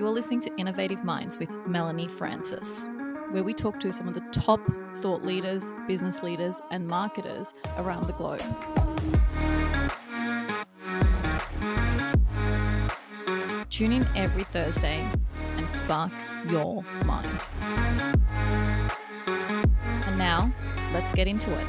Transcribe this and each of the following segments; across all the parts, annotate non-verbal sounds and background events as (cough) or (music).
You're listening to Innovative Minds with Melanie Francis, where we talk to some of the top thought leaders, business leaders, and marketers around the globe. Tune in every Thursday and spark your mind. And now, let's get into it.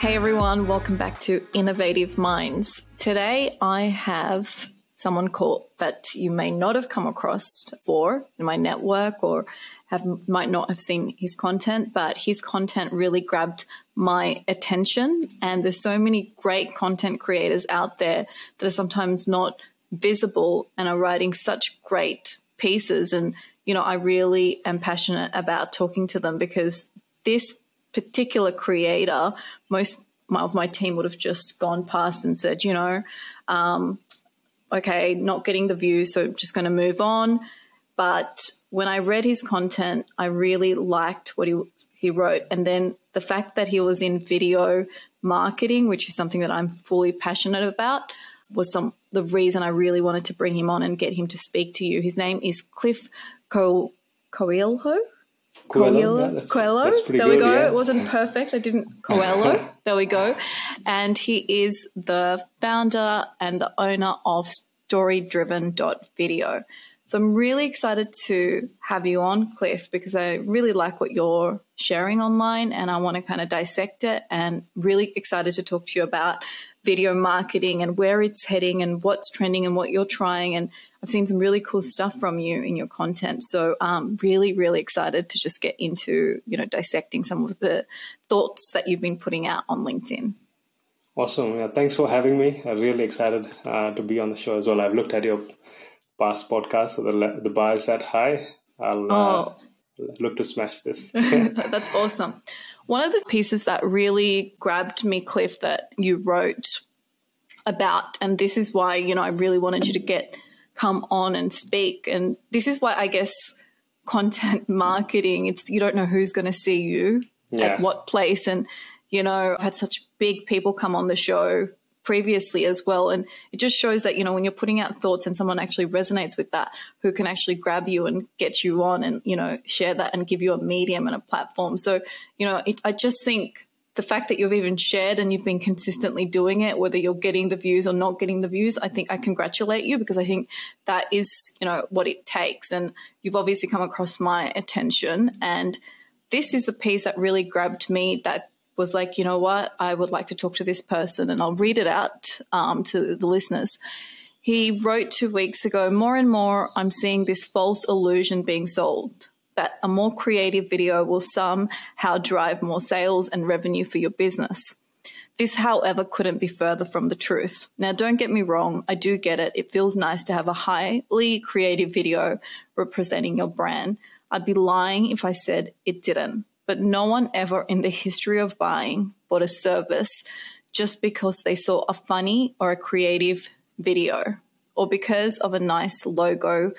Hey everyone, welcome back to Innovative Minds. Today I have someone called that you may not have come across for in my network or have might not have seen his content, but his content really grabbed my attention. And there's so many great content creators out there that are sometimes not visible and are writing such great pieces. And, you know, I really am passionate about talking to them because this particular creator, most of my team would have just gone past and said, you know, um, okay, not getting the view, so just going to move on. But when I read his content, I really liked what he he wrote, and then the fact that he was in video marketing, which is something that I'm fully passionate about, was some the reason I really wanted to bring him on and get him to speak to you. His name is Cliff Co- Coelho. Coelho. Coelho. there good, we go. Yeah. It wasn't perfect. I didn't (laughs) Coelho. there we go. And he is the founder and the owner of storydriven.video. So I'm really excited to have you on, Cliff, because I really like what you're sharing online and I want to kind of dissect it and really excited to talk to you about video marketing and where it's heading and what's trending and what you're trying. And I've seen some really cool stuff from you in your content. So I'm really, really excited to just get into, you know, dissecting some of the thoughts that you've been putting out on LinkedIn. Awesome. Yeah, thanks for having me. I'm really excited uh, to be on the show as well. I've looked at your past podcast, so the, the bar is set high. I'll uh, oh. look to smash this. (laughs) (laughs) That's awesome. One of the pieces that really grabbed me, Cliff, that you wrote about, and this is why, you know, I really wanted you to get come on and speak. And this is why I guess content (laughs) marketing, it's you don't know who's going to see you yeah. at what place. And, you know, I've had such big people come on the show previously as well. And it just shows that, you know, when you're putting out thoughts and someone actually resonates with that, who can actually grab you and get you on and, you know, share that and give you a medium and a platform. So, you know, it, I just think the fact that you've even shared and you've been consistently doing it, whether you're getting the views or not getting the views, I think I congratulate you because I think that is, you know, what it takes. And you've obviously come across my attention. And this is the piece that really grabbed me that was like, you know what, I would like to talk to this person, and I'll read it out um, to the listeners. He wrote two weeks ago, more and more, I'm seeing this false illusion being sold that a more creative video will somehow drive more sales and revenue for your business. This, however, couldn't be further from the truth. Now, don't get me wrong, I do get it. It feels nice to have a highly creative video representing your brand. I'd be lying if I said it didn't but no one ever in the history of buying bought a service just because they saw a funny or a creative video or because of a nice logo,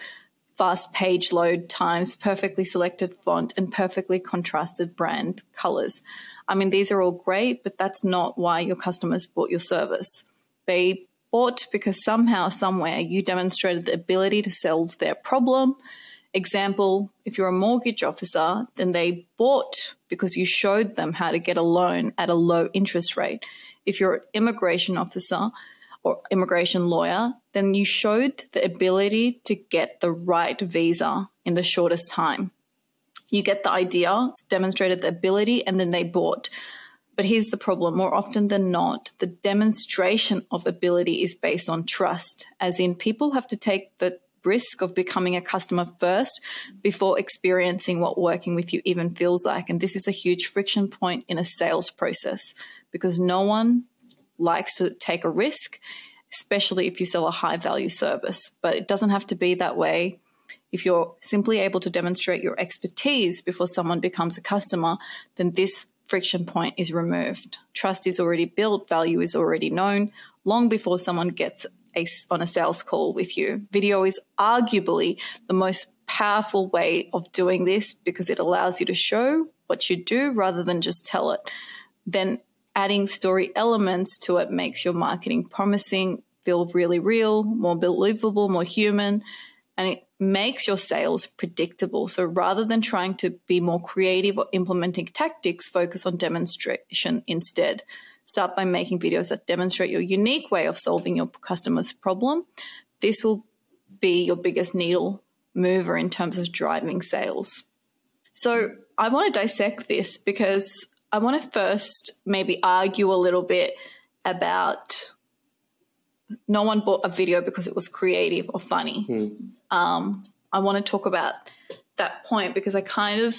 fast page load times, perfectly selected font, and perfectly contrasted brand colors. I mean, these are all great, but that's not why your customers bought your service. They bought because somehow, somewhere, you demonstrated the ability to solve their problem Example, if you're a mortgage officer, then they bought because you showed them how to get a loan at a low interest rate. If you're an immigration officer or immigration lawyer, then you showed the ability to get the right visa in the shortest time. You get the idea, demonstrated the ability, and then they bought. But here's the problem more often than not, the demonstration of ability is based on trust, as in people have to take the risk of becoming a customer first before experiencing what working with you even feels like. And this is a huge friction point in a sales process because no one likes to take a risk, especially if you sell a high value service. But it doesn't have to be that way. If you're simply able to demonstrate your expertise before someone becomes a customer, then this friction point is removed. Trust is already built, value is already known long before someone gets a, on a sales call with you. Video is arguably the most powerful way of doing this because it allows you to show what you do rather than just tell it. Then adding story elements to it makes your marketing promising, feel really real, more believable, more human, and it makes your sales predictable. So rather than trying to be more creative or implementing tactics, focus on demonstration instead. Start by making videos that demonstrate your unique way of solving your customer's problem. This will be your biggest needle mover in terms of driving sales. So I want to dissect this because I want to first maybe argue a little bit about no one bought a video because it was creative or funny. Mm. Um, I want to talk about that point because I kind of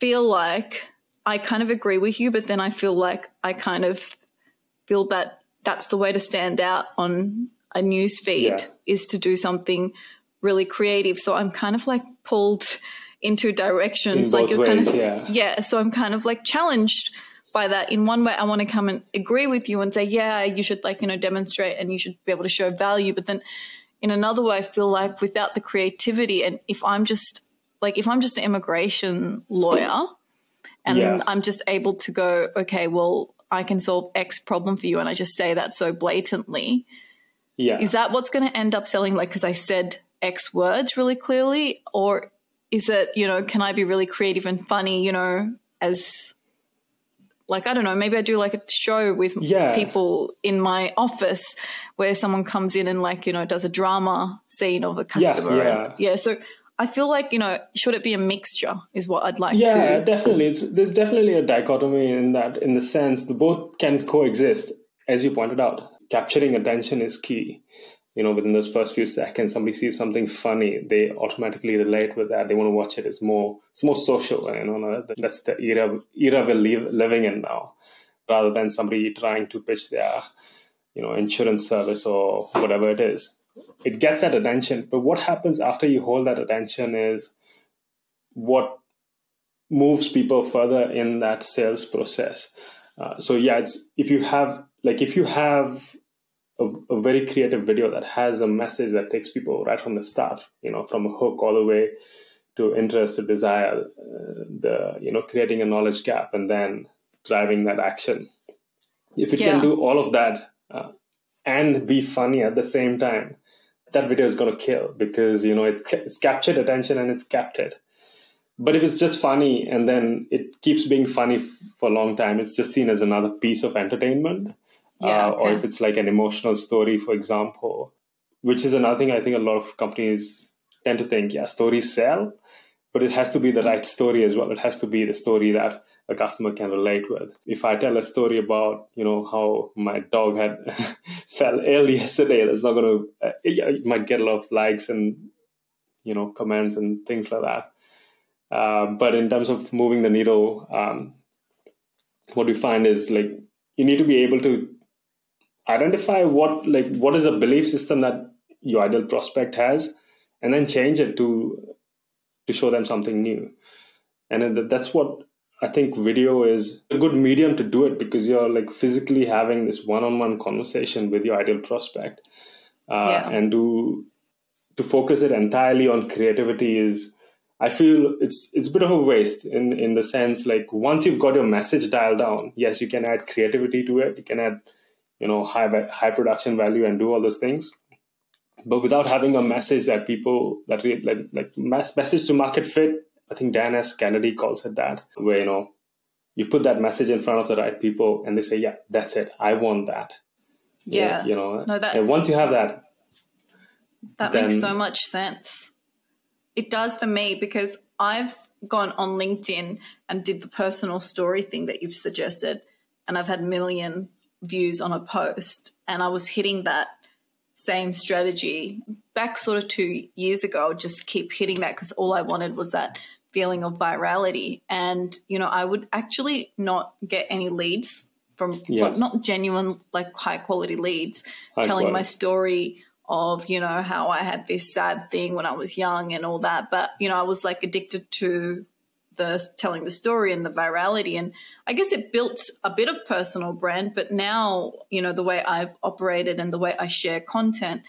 feel like I kind of agree with you, but then I feel like I kind of feel that that's the way to stand out on a news feed yeah. is to do something really creative. So I'm kind of like pulled into directions. In like you're ways, kind of yeah. yeah. So I'm kind of like challenged by that. In one way, I want to come and agree with you and say, yeah, you should like, you know, demonstrate and you should be able to show value. But then in another way, I feel like without the creativity and if I'm just like if I'm just an immigration lawyer and yeah. I'm just able to go, okay, well, I can solve X problem for you and I just say that so blatantly. Yeah. Is that what's going to end up selling like cuz I said X words really clearly or is it, you know, can I be really creative and funny, you know, as like I don't know, maybe I do like a show with yeah. people in my office where someone comes in and like you know does a drama scene of a customer. Yeah, yeah. And, yeah. So I feel like you know, should it be a mixture? Is what I'd like. Yeah, to. definitely. It's, there's definitely a dichotomy in that, in the sense the both can coexist, as you pointed out. Capturing attention is key you know, within those first few seconds, somebody sees something funny, they automatically relate with that. They want to watch it. It's more, it's more social. You know, that's the era era we're living in now, rather than somebody trying to pitch their, you know, insurance service or whatever it is. It gets that attention, but what happens after you hold that attention is what moves people further in that sales process. Uh, so yeah, it's, if you have like if you have a, a, very creative video that has a message that takes people right from the start, you know, from a hook all the way to interest, to desire, uh, the you know, creating a knowledge gap, and then driving that action. If it yeah. can do all of that uh, and be funny at the same time, that video is going to kill because you know it, it's captured attention and it's kept it. But if it's just funny and then it keeps being funny for a long time, it's just seen as another piece of entertainment yeah, uh, okay. or if it's like an emotional story, for example, which is another thing I think a lot of companies tend to think, yeah, stories sell, but it has to be the right story as well. It has to be the story that a customer can relate with. If I tell a story about, you know, how my dog had (laughs) fell ill yesterday, that's not going to, uh, it might get a lot of likes and, you know, comments and things like that. Uh, but in terms of moving the needle, um, what we find is like you need to be able to identify what like what is a belief system that your ideal prospect has and then change it to to show them something new and that's what i think video is a good medium to do it because you're like physically having this one-on-one conversation with your ideal prospect uh, yeah. and to to focus it entirely on creativity is I feel it's it's a bit of a waste in in the sense like once you've got your message dialed down, yes, you can add creativity to it. You can add you know high high production value and do all those things. But without having a message that people that re, like, like message to market fit i think dan s. Kennedy calls it that where you know you put that message in front of the right people and they say yeah that's it. I want that. Yeah, you know no, that, once you have that that then, makes so much sense. It does for me because i've gone on linkedin and did the personal story thing that you've suggested and i've had million views on a post and I was hitting that same strategy back sort of two years ago, just keep hitting that because all I wanted was that feeling of virality. And, you know, I would actually not get any leads from yeah. well, not genuine, like high quality leads high telling quality. my story of, you know, how I had this sad thing when I was young and all that. But, you know, I was like addicted to the telling the story and the virality. And i guess it built a bit of personal brand but now you know the way i've operated and the way i share content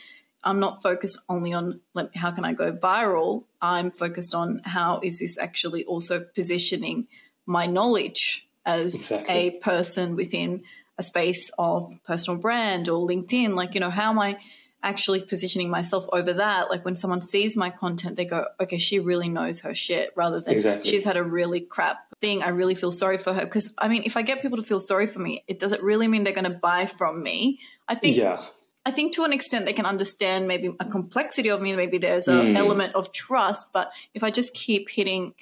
i'm not focused only on like, how can i go viral. I'm focused on how is this actually also positioning my knowledge as exactly. a person within a a space of personal brand or LinkedIn, like, you know, how am I actually positioning myself over that? Like when someone sees my content, they go, okay, she really knows her shit rather than Exactly. she's had a really crap thing. I really feel sorry for her. Because I mean, if I get people to feel sorry for me, it doesn't really mean they're going to buy from me. I think Yeah. I think to an extent they can understand maybe a complexity of me. Maybe there's an Mm. element of trust, but if I just keep hitting,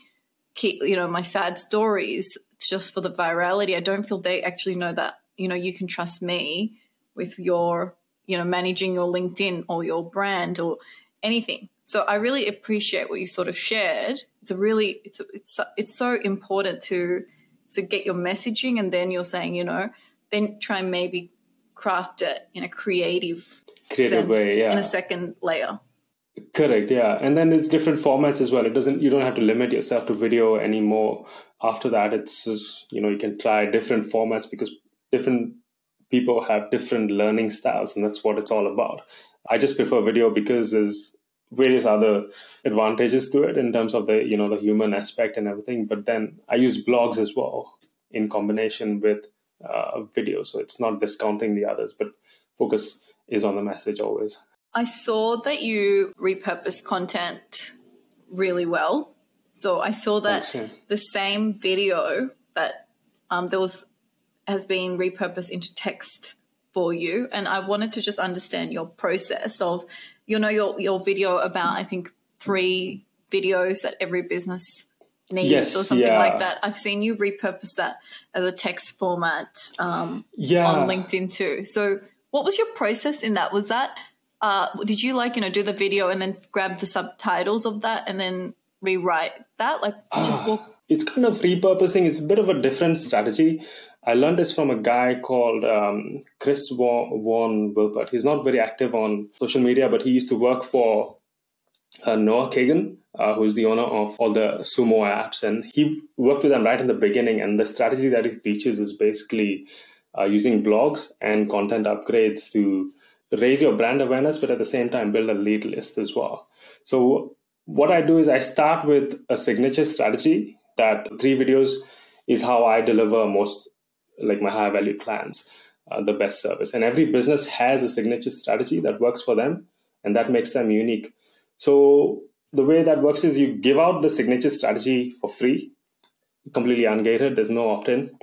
keep you know my sad stories just for the virality, I don't feel they actually know that you know you can trust me with your you know managing your LinkedIn or your brand or anything. So I really appreciate what you sort of shared. It's a really it's a, it's so- it's so important to to get your messaging and then you're saying you know then try and maybe craft it in a creative, Creative sense way, yeah. in a second layer. Correct, yeah. And then it's different formats as well. It doesn't you don't have to limit yourself to video anymore. After that it's you know, you can try different formats because different people have different learning styles and that's what it's all about. I just prefer video because there's various other advantages to it in terms of the, you know, the human aspect and everything. But then I use blogs as well in combination with uh, video. So it's not discounting the others, but focus is on the message always. I saw that you repurpose content really well. So I saw that Thanks, yeah. the same video that um, there was has been repurposed into text for you, and I wanted to just understand your process of, you know, your your video about I think three videos that every business needs Yes, or something yeah. like that. I've seen you repurpose that as a text format um, Yeah. on LinkedIn too. So, what was your process in that? Was that uh, did you like you know do the video and then grab the subtitles of that and then rewrite that? Like just walk. it's kind of repurposing. It's a bit of a different strategy. I learned this from a guy called um, Chris Von Wilpert. He's not very active on social media, but he used to work for uh, Noah Kagan, uh, who's the owner of all the Sumo apps. And he worked with them right in the beginning. And the strategy that he teaches is basically uh, using blogs and content upgrades to raise your brand awareness, but at the same time, build a lead list as well. So, what I do is I start with a signature strategy that three videos is how I deliver most like my high value clients uh, the best service. And every business has a signature strategy that works for them and that makes them unique. So the way that works is you give out the signature strategy for free, completely ungated. There's no opt-in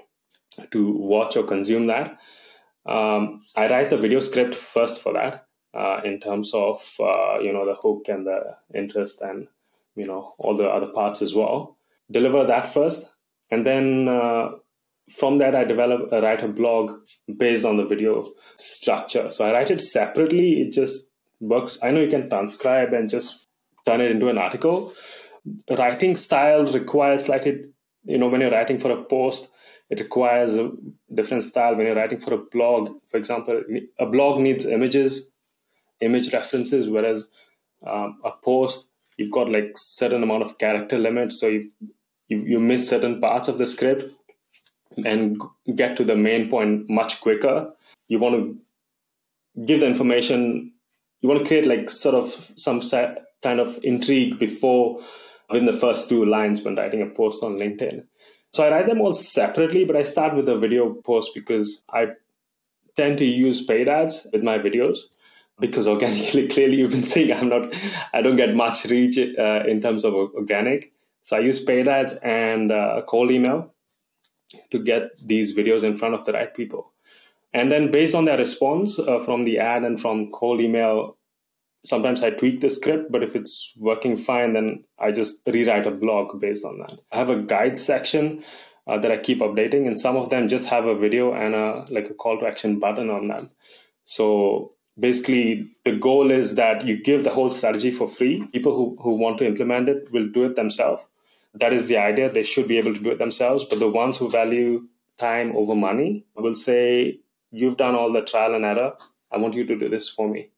to watch or consume that. Um, I write the video script first for that uh, in terms of uh, you know the hook and the interest and you know all the other parts as well. Deliver that first, and then uh, from that I develop I write a blog based on the video structure. So I write it separately. It just works. I know you can transcribe and just turn it into an article. Writing style requires slightly, you know, when you're writing for a post, it requires a different style. When you're writing for a blog, for example, a blog needs images, image references, whereas um, a post, you've got like certain amount of character limits. So you, you miss certain parts of the script and get to the main point much quicker. You want to give the information, you want to create like sort of some sa- kind of intrigue before within the first two lines when writing a post on LinkedIn. So I write them all separately, but I start with a video post because I tend to use paid ads with my videos because organically, (laughs) clearly, you've been seeing I'm not, I don't get much reach uh, in terms of organic. So I use paid ads and uh, cold email to get these videos in front of the right people. And then based on their response uh, from the ad and from cold email, sometimes I tweak the script, but if it's working fine, then I just rewrite a blog based on that. I have a guide section uh, that I keep updating, and some of them just have a video and a like a call to action button on them. So basically, the goal is that you give the whole strategy for free. People who, who want to implement it will do it themselves. That is the idea. They should be able to do it themselves. But the ones who value time over money will say, You've done all the trial and error. I want you to do this for me.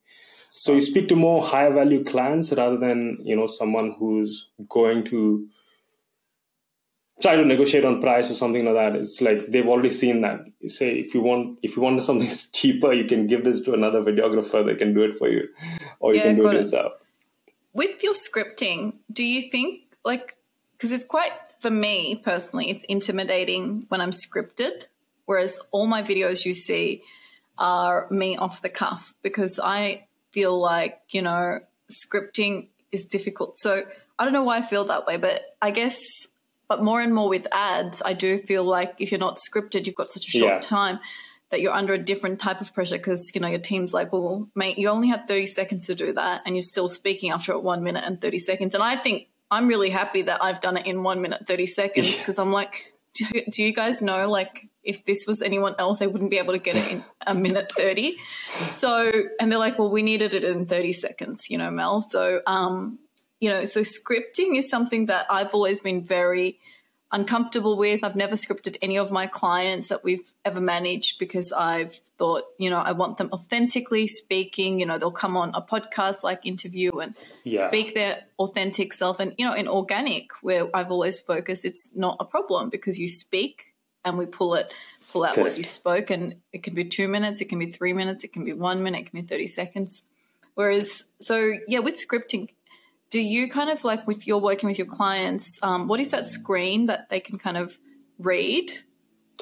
So you speak to more higher value clients rather than you know someone who's going to try to negotiate on price or something like that. It's like they've already seen that. You say if you want if you want (laughs) something cheaper, you can give this to another videographer. They can do it for you, or you can do it it. yourself. With your scripting, do you think like because it's quite for me personally, it's intimidating when I'm scripted Whereas all my videos you see are me off the cuff because I feel like, you know, scripting is difficult. So I don't know why I feel that way, but I guess, but more and more with ads, I do feel like if you're not scripted, you've got such a short Yeah. time that you're under a different type of pressure because, you know, your team's like, well, mate, you only had 30 seconds to do that and you're still speaking after one minute and 30 seconds. And I think I'm really happy that I've done it in one minute, 30 seconds because I'm like, do, do you guys know, like, if this was anyone else, they wouldn't be able to get it in a minute 30. So, and they're like, well, we needed it in 30 seconds, you know, Mel. So, um, you know, so scripting is something that I've always been very uncomfortable with. I've never scripted any of my clients that we've ever managed because I've thought, you know, I want them authentically speaking. You know, they'll come on a podcast like interview and Yeah. speak their authentic self. And, you know, in organic, where I've always focused, it's not a problem because you speak and we pull it, pull out what you spoke. And it can be two minutes, it can be three minutes, it can be one minute, it can be 30 seconds. Whereas, so yeah, with scripting, do you kind of like if you're working with your clients, um, what is that screen that they can kind of read?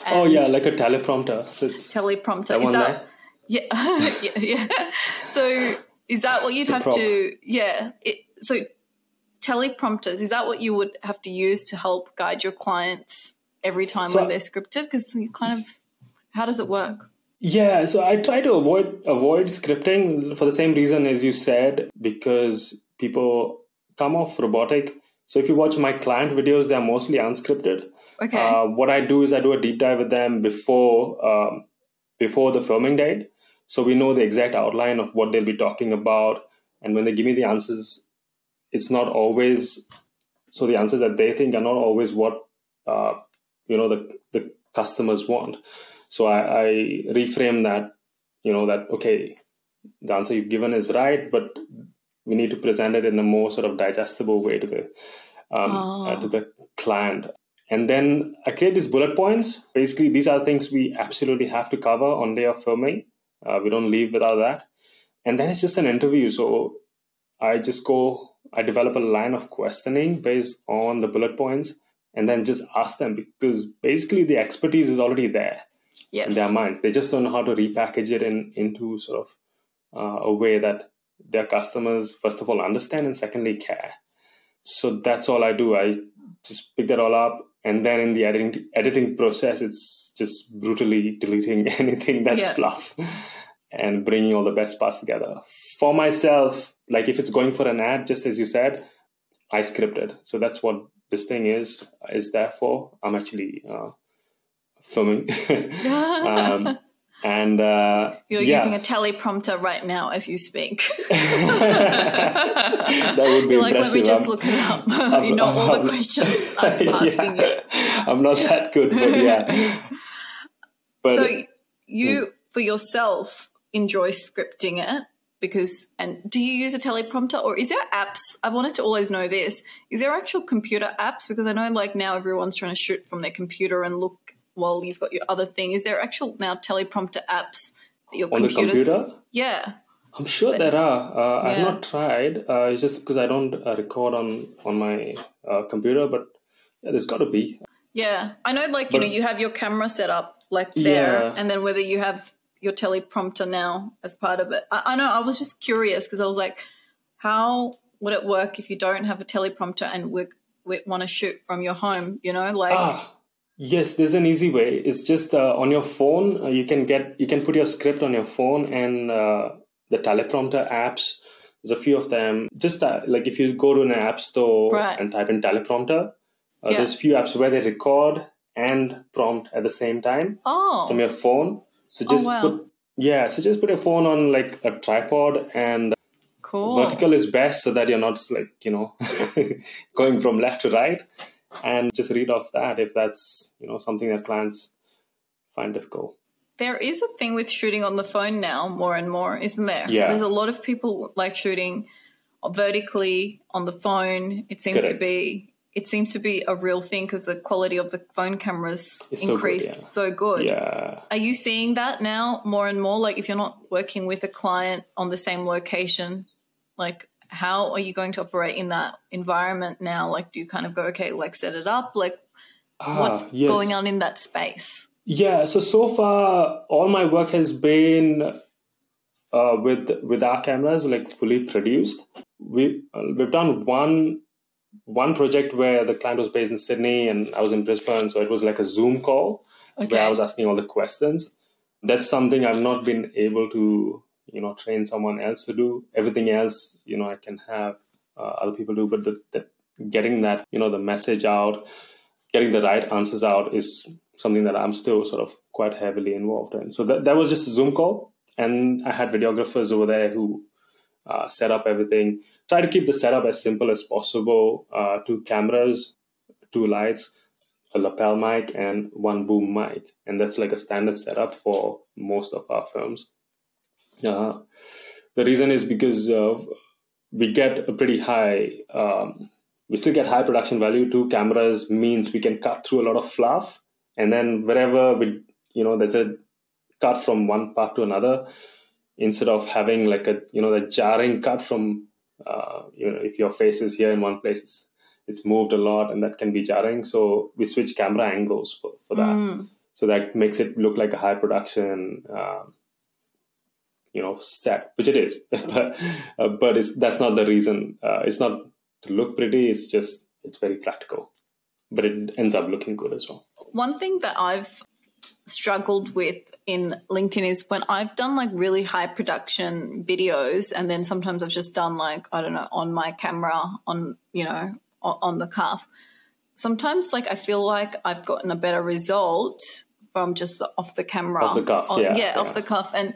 oh yeah, like a teleprompter. So teleprompter. that is that yeah, (laughs) yeah, yeah. So is that what you'd have to? Yeah. It, so teleprompters is that what you would have to use to help guide your clients every time So- when they're scripted? Because you kind of how does it work? Yeah, so I try to avoid avoid scripting for the same reason as you said, because people come off robotic. So if you watch my client videos, they're mostly unscripted. Okay. Uh, what I do is I do a deep dive with them before um, before the filming date, so we know the exact outline of what they'll be talking about. And when they give me the answers, it's not always so the answers that they think are not always what uh, you know the the customers want. So I, I reframe that, you know, that okay, the answer you've given is right, but we need to present it in a more sort of digestible way to the um, Oh. uh, to the client. And then I create these bullet points. Basically, these are things we absolutely have to cover on day of filming. Uh, we don't leave without that. And then it's just an interview. So I just go, I develop a line of questioning based on the bullet points and then just ask them because basically the expertise is already there yes. in their minds. They just don't know how to repackage it in into sort of uh, a way that their customers, first of all, understand and secondly, care. So that's all I do. I just pick that all up. And then in the editing editing process, it's just brutally deleting (laughs) anything that's Yeah. fluff and bringing all the best parts together. For myself, like if it's going for an ad, just as you said, I scripted. So that's what this thing is is there for. I'm actually uh, filming, (laughs) (laughs) um, and uh, You're yeah. using a teleprompter right now as you speak. (laughs) (laughs) that would be You're like, let me just I'm- look it up. I'm- (laughs) you know all the I'm- questions I'm asking you. I'm not that good, but yeah. But so you, for yourself, enjoy scripting it because, and do you use a teleprompter or is there apps? I wanted to always know this. Is there actual computer apps? Because I know like now everyone's trying to shoot from their computer and look while you've got your other thing. Is there actual now teleprompter apps that your on the computer, Yeah. I'm sure there are. Uh, I've not tried. Uh, it's just because I don't uh, record on on my uh, computer, but yeah, there's got to be. Yeah, I know. Like you know, you have your camera set up like there, Yeah. and then whether you have your teleprompter now as part of it. I, I know. I was just curious because I was like, how would it work if you don't have a teleprompter and we, we want to shoot from your home? You know, like Ah, yes, there's an easy way. It's just uh, on your phone. Uh, you can get you can put your script on your phone and uh, the teleprompter apps. There's a few of them. Just uh, like if you go to an app store Right. and type in teleprompter, uh, Yeah. there's a few apps where they record and prompt at the same time oh, from your phone. So Oh, just wow. put yeah. So just put your phone on like a tripod and cool. vertical is best so that you're not like you know (laughs) going from left to right and just read off that if that's you know something that clients find difficult There is a thing with shooting on the phone now, more and more, isn't there? Yeah. There's a lot of people like shooting vertically on the phone. It seems to be it seems to be a real thing because the quality of the phone cameras It's so good, increase yeah. so good. yeah Are you seeing that now more and more? Like if you're not working with a client on the same location, like how are you going to operate in that environment now? Like do you kind of go, okay, like set it up? Like Ah, what's yes. going on in that space? Yeah, so so far all my work has been uh, with with our cameras, like fully produced. We uh, we've done one one project where the client was based in Sydney and I was in Brisbane, so it was like a Zoom call okay. where I was asking all the questions. That's something I've not been able to you know train someone else to do. Everything else, you know, I can have uh, other people do, but the, the, getting that you know the message out, getting the right answers out is something that I'm still sort of quite heavily involved in. So that, that was just a Zoom call. And I had videographers over there who uh, set up everything. Try to keep the setup as simple as possible. Uh, two cameras, two lights, a lapel mic, and one boom mic. And that's like a standard setup for most of our films. Uh, the reason is because we get a pretty high um, we still get high production value two cameras means we can cut through a lot of fluff. And then wherever we you know there's a cut from one part to another instead of having like a you know the jarring cut from uh, you know if your face is here in one place it's, it's moved a lot and that can be jarring. So we switch camera angles for, for that. Mm. so that makes it look like a high production uh, you know set which it is (laughs) but uh, but it's that's not the reason uh, it's not to look pretty it's just it's very practical but it ends up looking good as well. One thing that I've struggled with in LinkedIn is when I've done like really high production videos and then sometimes I've just done like I don't know on my camera on you know on, on the cuff. Sometimes like I feel like I've gotten a better result from just the, off the camera. Off the cuff, on, yeah, yeah, off the cuff and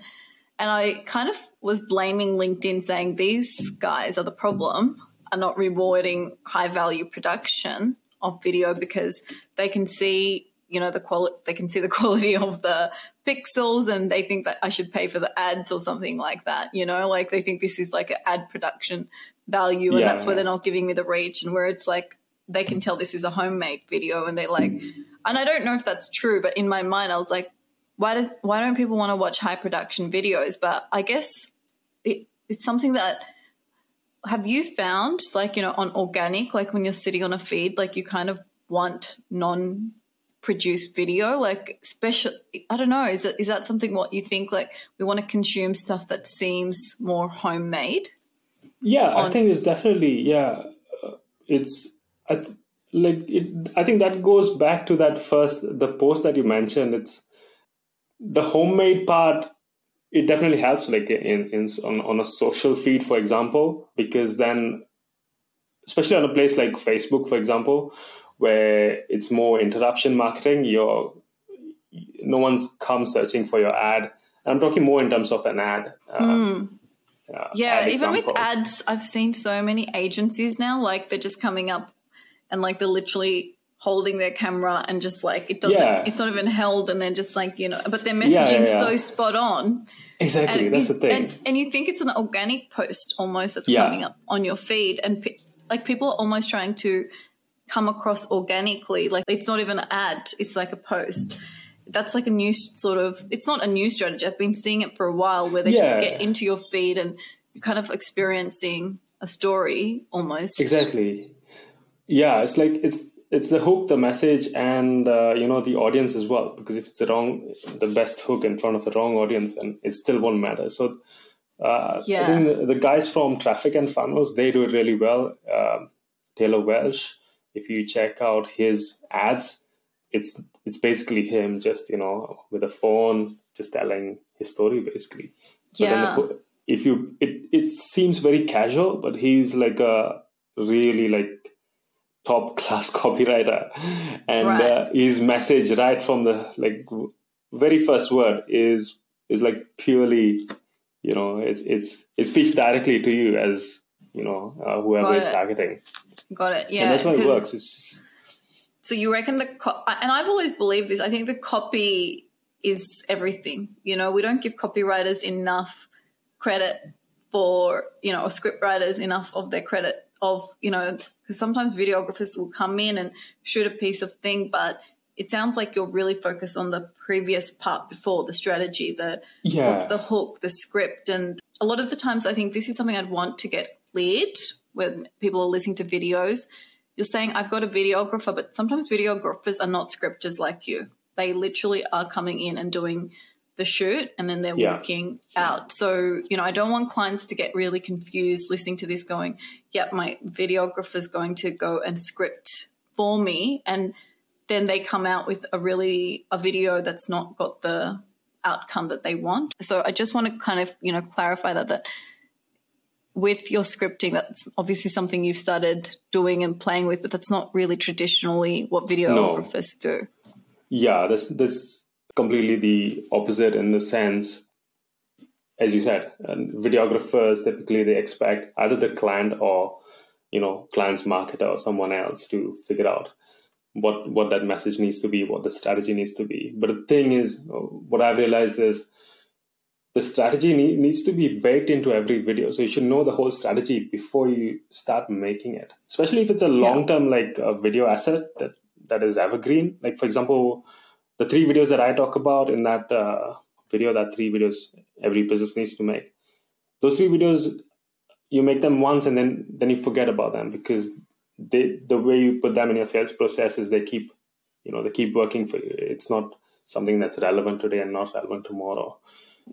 and I kind of was blaming LinkedIn saying these guys are the problem are not rewarding high value production of video because they can see you know the quality they can see the (laughs) quality of the pixels and they think that I should pay for the ads or something like that you know? Like they think this is like an ad production value and yeah, that's why they're not giving me the reach and where it's like they can tell this is a homemade video and they're like and I don't know if that's true but in my mind I was like why does why don't people want to watch high production videos? But I guess it, it's something that have you found like you know on organic like when you're sitting on a feed like you kind of want non produced video? Like special i don't know is it is that something what you think like we want to consume stuff that seems more homemade? Yeah on- i think it's definitely yeah uh, it's I th- like it i think that goes back to that first the post that you mentioned. It's the homemade part it definitely helps like in, in on, on a social feed for example because then especially on a place like facebook for example where it's more interruption marketing you're no one's come searching for your ad i'm talking more in terms of an ad mm. uh, yeah ad even with ads i've seen so many agencies now like they're just coming up and like they're literally holding their camera and just like it doesn't yeah. it's not even held and then just like you know but their messaging yeah, yeah, so spot on. Exactly and that's you, the thing. and, and, you think it's an organic post almost that's coming up on your feed and pe- like people are almost trying to come across organically like it's not even an ad it's like a post. That's like a new sort of it's not a new strategy. I've been seeing it for a while where they just get into your feed and you're kind of experiencing a story almost. Exactly. Yeah it's like it's it's the hook, the message, and uh, you know the audience as well. Because if it's the wrong, the best hook in front of the wrong audience, then it still won't matter. So uh, yeah. I think the, the, guys from Traffic and Funnels they do it really well. Uh, Taylor Welsh, if you check out his ads, it's it's basically him just you know with a phone just telling his story basically. yeah. The, if you it it seems very casual, but he's like a really like top (laughs) class copywriter. And right. uh, his message right from the like very first word is is like purely you know it's it's it speaks directly to you as you know uh, whoever is targeting. Got it. Yeah and that's why it works. It's just... so you reckon the co- and i've always believed this i think the copy is everything. You know we don't give copywriters enough credit for you know or script writers enough of their credit of you know because sometimes videographers will come in and shoot a piece of thing but it sounds like you're really focused on the previous part before the strategy the yeah. what's the hook the script and a lot of the times i think this is something i'd want to get cleared when people are listening to videos you're saying i've got a videographer but sometimes videographers are not scripters like you they literally are coming in and doing the shoot and then they're Yeah. walking out. So, you know, I don't want clients to get really confused listening to this going, yep, my videographer's going to go and script for me. And then they come out with a really, a video that's not got the outcome that they want. So I just want to kind of, you know, clarify that, that with your scripting, that's obviously something you've started doing and playing with, but that's not really traditionally what videographers do. Yeah, that's that's completely the opposite in the sense, as you said, and videographers typically they expect either the client or you know client's marketer or someone else to figure out what what that message needs to be, what the strategy needs to be. But the thing is, what I've realized is the strategy need, needs to be baked into every video. So you should know the whole strategy before you start making it. Especially if it's a long term like a video asset that that is evergreen. Like for example, the three videos that I talk about in that uh, video, that three videos every business needs to make. Those three videos, you make them once and then then you forget about them because they the way you put them in your sales process is they keep you know they keep working for you. It's not something that's relevant today and not relevant tomorrow.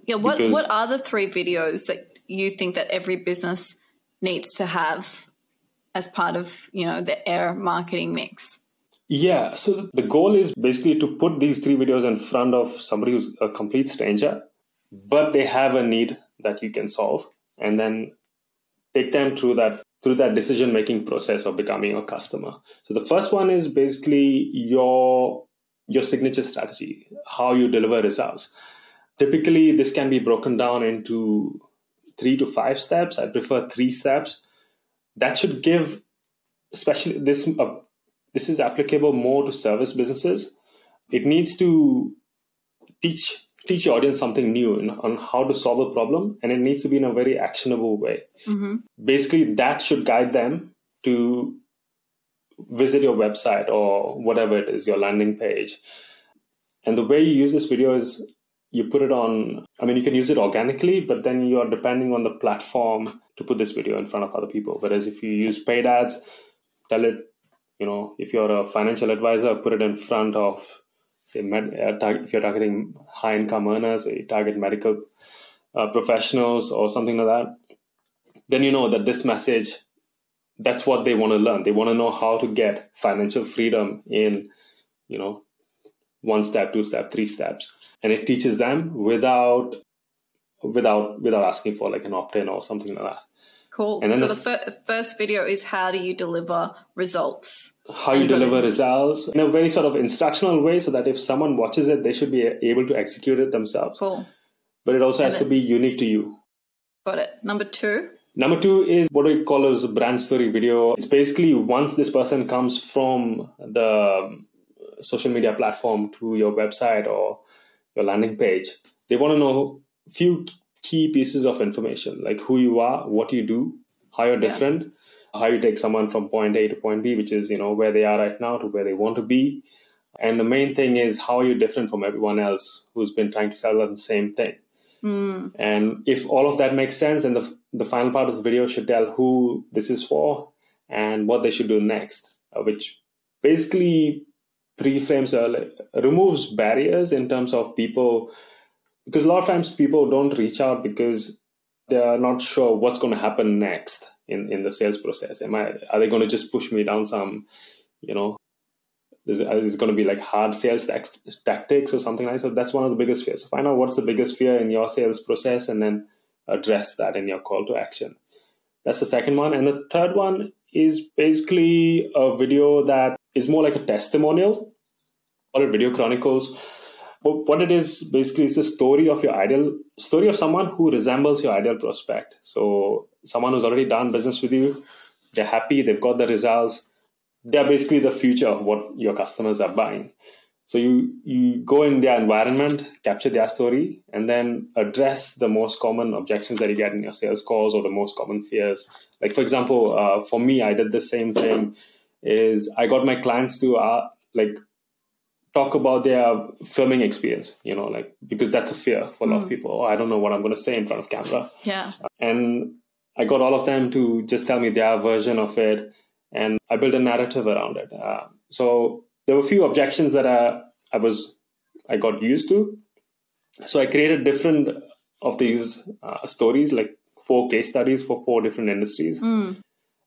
Yeah, what Because- what are the three videos that you think that every business needs to have as part of, you know, the air marketing mix? Yeah, so the goal is basically to put these three videos in front of somebody who's a complete stranger, but they have a need that you can solve, and then take them through that through that decision making process of becoming a customer. So the first one is basically your your signature strategy, how you deliver results. Typically, this can be broken down into three to five steps. I prefer three steps. That should give, especially this uh, this is applicable more to service businesses. It needs to teach teach your audience something new in, on how to solve a problem, and it needs to be in a very actionable way. Mm-hmm. Basically, that should guide them to visit your website or whatever it is, your landing page. And the way you use this video is you put it on, I mean, you can use it organically, but then you are depending on the platform to put this video in front of other people. Whereas if you use paid ads, tell it, you know, if you're a financial advisor, put it in front of, say, med, uh, if you're targeting high income earners or you target medical uh, professionals or something like that, then you know that this message, that's what they want to learn. They want to know how to get financial freedom in, you know, one step, two step, three steps, and it teaches them without without without asking for like an opt-in or something like that. Cool. And then so the the fir- first video is how do you deliver results? How you deliver results in a very sort of instructional way, so that if someone watches it, they should be able to execute it themselves. Cool. But it also has And to be unique to you. Got it. Number two. Number two is what we call as a brand story video. It's basically once this person comes from the um, social media platform to your website or your landing page, they want to know a few key pieces of information like who you are, what you do, how you're Yeah. different, how you take someone from point A to point B, which is you know where they are right now to where they want to be. And the main thing is how you're you different from everyone else who's been trying to sell them the same thing. And if all of that makes sense, then the, the final part of the video should tell who this is for and what they should do next, uh, which basically pre-frames, uh, removes barriers in terms of people, because a lot of times people don't reach out because they are not sure what's going to happen next in, in the sales process. Am I, are they going to just push me down some, you know, is, is it going to be like hard sales tax, tactics or something like that? So that's one of the biggest fears. So find out what's the biggest fear in your sales process and then address that in your call to action. That's the second one. And the third one is basically a video that is more like a testimonial, call it video chronicles. But what it is basically is the story of your ideal story of someone who resembles your ideal prospect. So someone who's already done business with you, they're happy, they've got the results. They're basically the future of what your customers are buying. So you you go in their environment, capture their story, and then address the most common objections that you get in your sales calls or the most common fears. Like for example, uh, for me, I did the same thing. Is I got my clients to uh, like talk about their filming experience. You know, like because that's a fear for a lot of people. Oh, I don't know what I'm going to say in front of camera Yeah. and I got all of them to just tell me their version of it, and I built a narrative around it. Uh, so there were a few objections that I, I was I got used to. So I created different of these uh, stories, like four case studies for four different industries. Mm.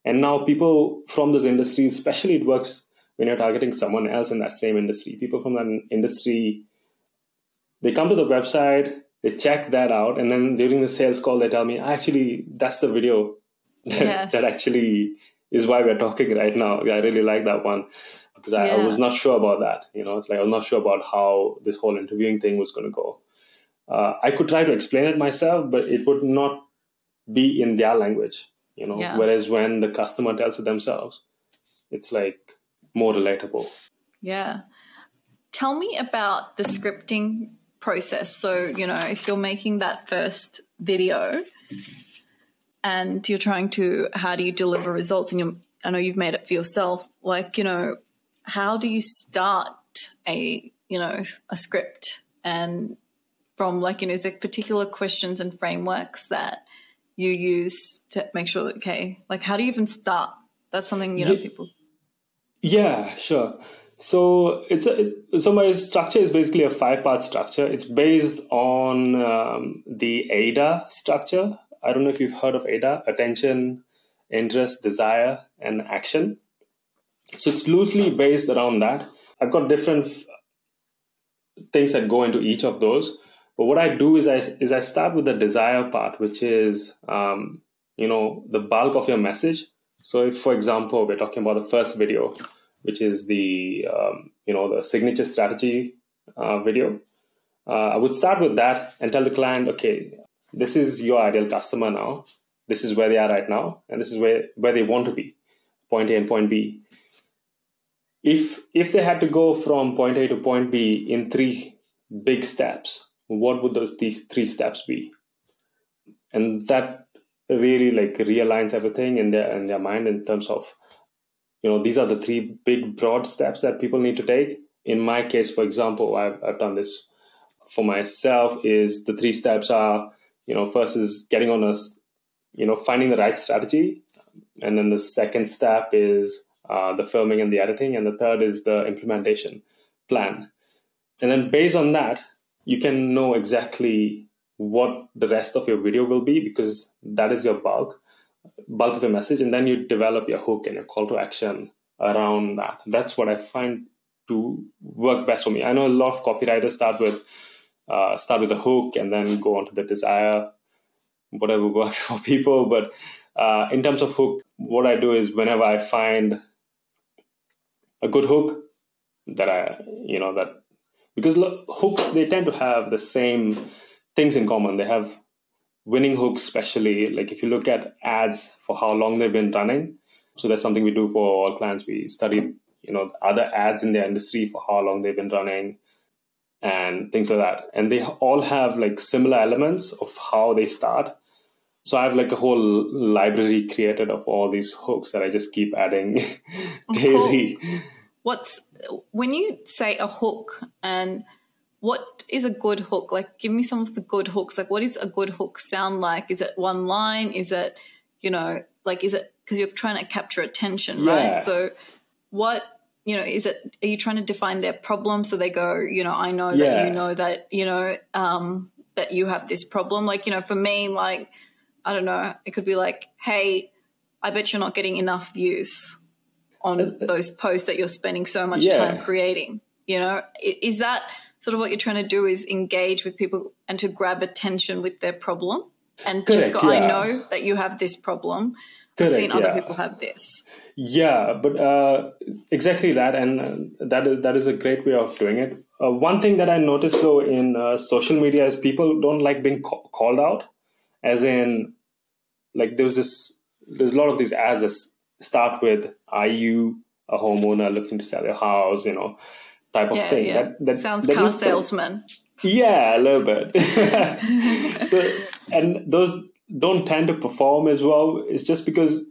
And now people from those industries, especially it works when you're targeting someone else in that same industry. People from that industry, they come to the website, they check that out, and then during the sales call, they tell me, actually, that's the video (laughs) that, Yes. that actually is why we're talking right now. I really like that one because I, I was not sure about that. You know, it's like I was not sure about how this whole interviewing thing was going to go. Uh, I could try to explain it myself, but it would not be in their language. You know, Yeah. whereas when the customer tells it themselves, it's like more relatable. Yeah. Tell me about the scripting process. So, you know, if you're making that first video and you're trying to, how do you deliver results? And you're, I know you've made it for yourself. Like, you know, how do you start a, you know, a script and from like, you know, is there particular questions and frameworks that you use to make sure, that, okay, like how do you even start? That's something, you know, Ye- people, Yeah, sure. So it's a, it's- so my structure is basically a five part structure. It's based on um, the AIDA structure. I don't know if you've heard of AIDA: attention, interest, desire, and action. So it's loosely based around that. I've got different things that go into each of those. But what I do is I is I start with the desire part, which is um, you know the bulk of your message. So if, for example, we're talking about the first video, which is the um, you know the signature strategy uh, video, uh, I would start with that and tell the client, okay, this is your ideal customer now. This is where they are right now, and this is where where they want to be, point A and point B. If if they had to go from point A to point B in three big steps, what would those these three steps be? And that really like realigns everything in their in their mind in terms of you know these are the three big broad steps that people need to take. In my case for example i've, I've done this for myself is the three steps are you know first is getting on a you know finding the right strategy. And then the second step is uh, the filming and the editing. And the third is the implementation plan. And then based on that you can know exactly what the rest of your video will be because that is your bulk bulk of your message and then you develop your hook and your call to action around that. That's what i find to work best for me. I know a lot of copywriters start with uh, start with the hook and then go on to the desire whatever (laughs) works for people. But uh, in terms of hook what i do is whenever i find a good hook that i you know that because lo- hooks they tend to have the same things in common. They have winning hooks especially. Like if you look at ads for how long they've been running so that's something we do for all clients. We study you know other ads in their industry for how long they've been running and things like that. And they all have like similar elements of how they start. So i have like a whole library created of all these hooks that i just keep adding (laughs) daily. what's when you say a hook and what is a good hook? Like give me some of the good hooks. Like what is a good hook sound like? Is it one line? Is it you know like is it because you're trying to capture attention Yeah. right so what you know is it are you trying to define their problem so they go you know i know that you know that you know um that you have this problem. Like you know for me like i don't know it could be like hey i bet you're not getting enough views on those posts that you're spending so much Yeah. time creating. You know is that sort of what you're trying to do is engage with people and to grab attention with their problem and just Correct, go i know that you have this problem Correct, i've seen other yeah. people have this Yeah, but uh, exactly that, and uh, that is that is a great way of doing it. Uh, one thing that I noticed though in uh, social media is people don't like being ca- called out, as in, like there's this there's a lot of these ads that start with "Are you a homeowner looking to sell your house?" You know, type of yeah thing. yeah That, that sounds that car salesman yeah, a little bit. (laughs) so, and those don't tend to perform as well. It's just because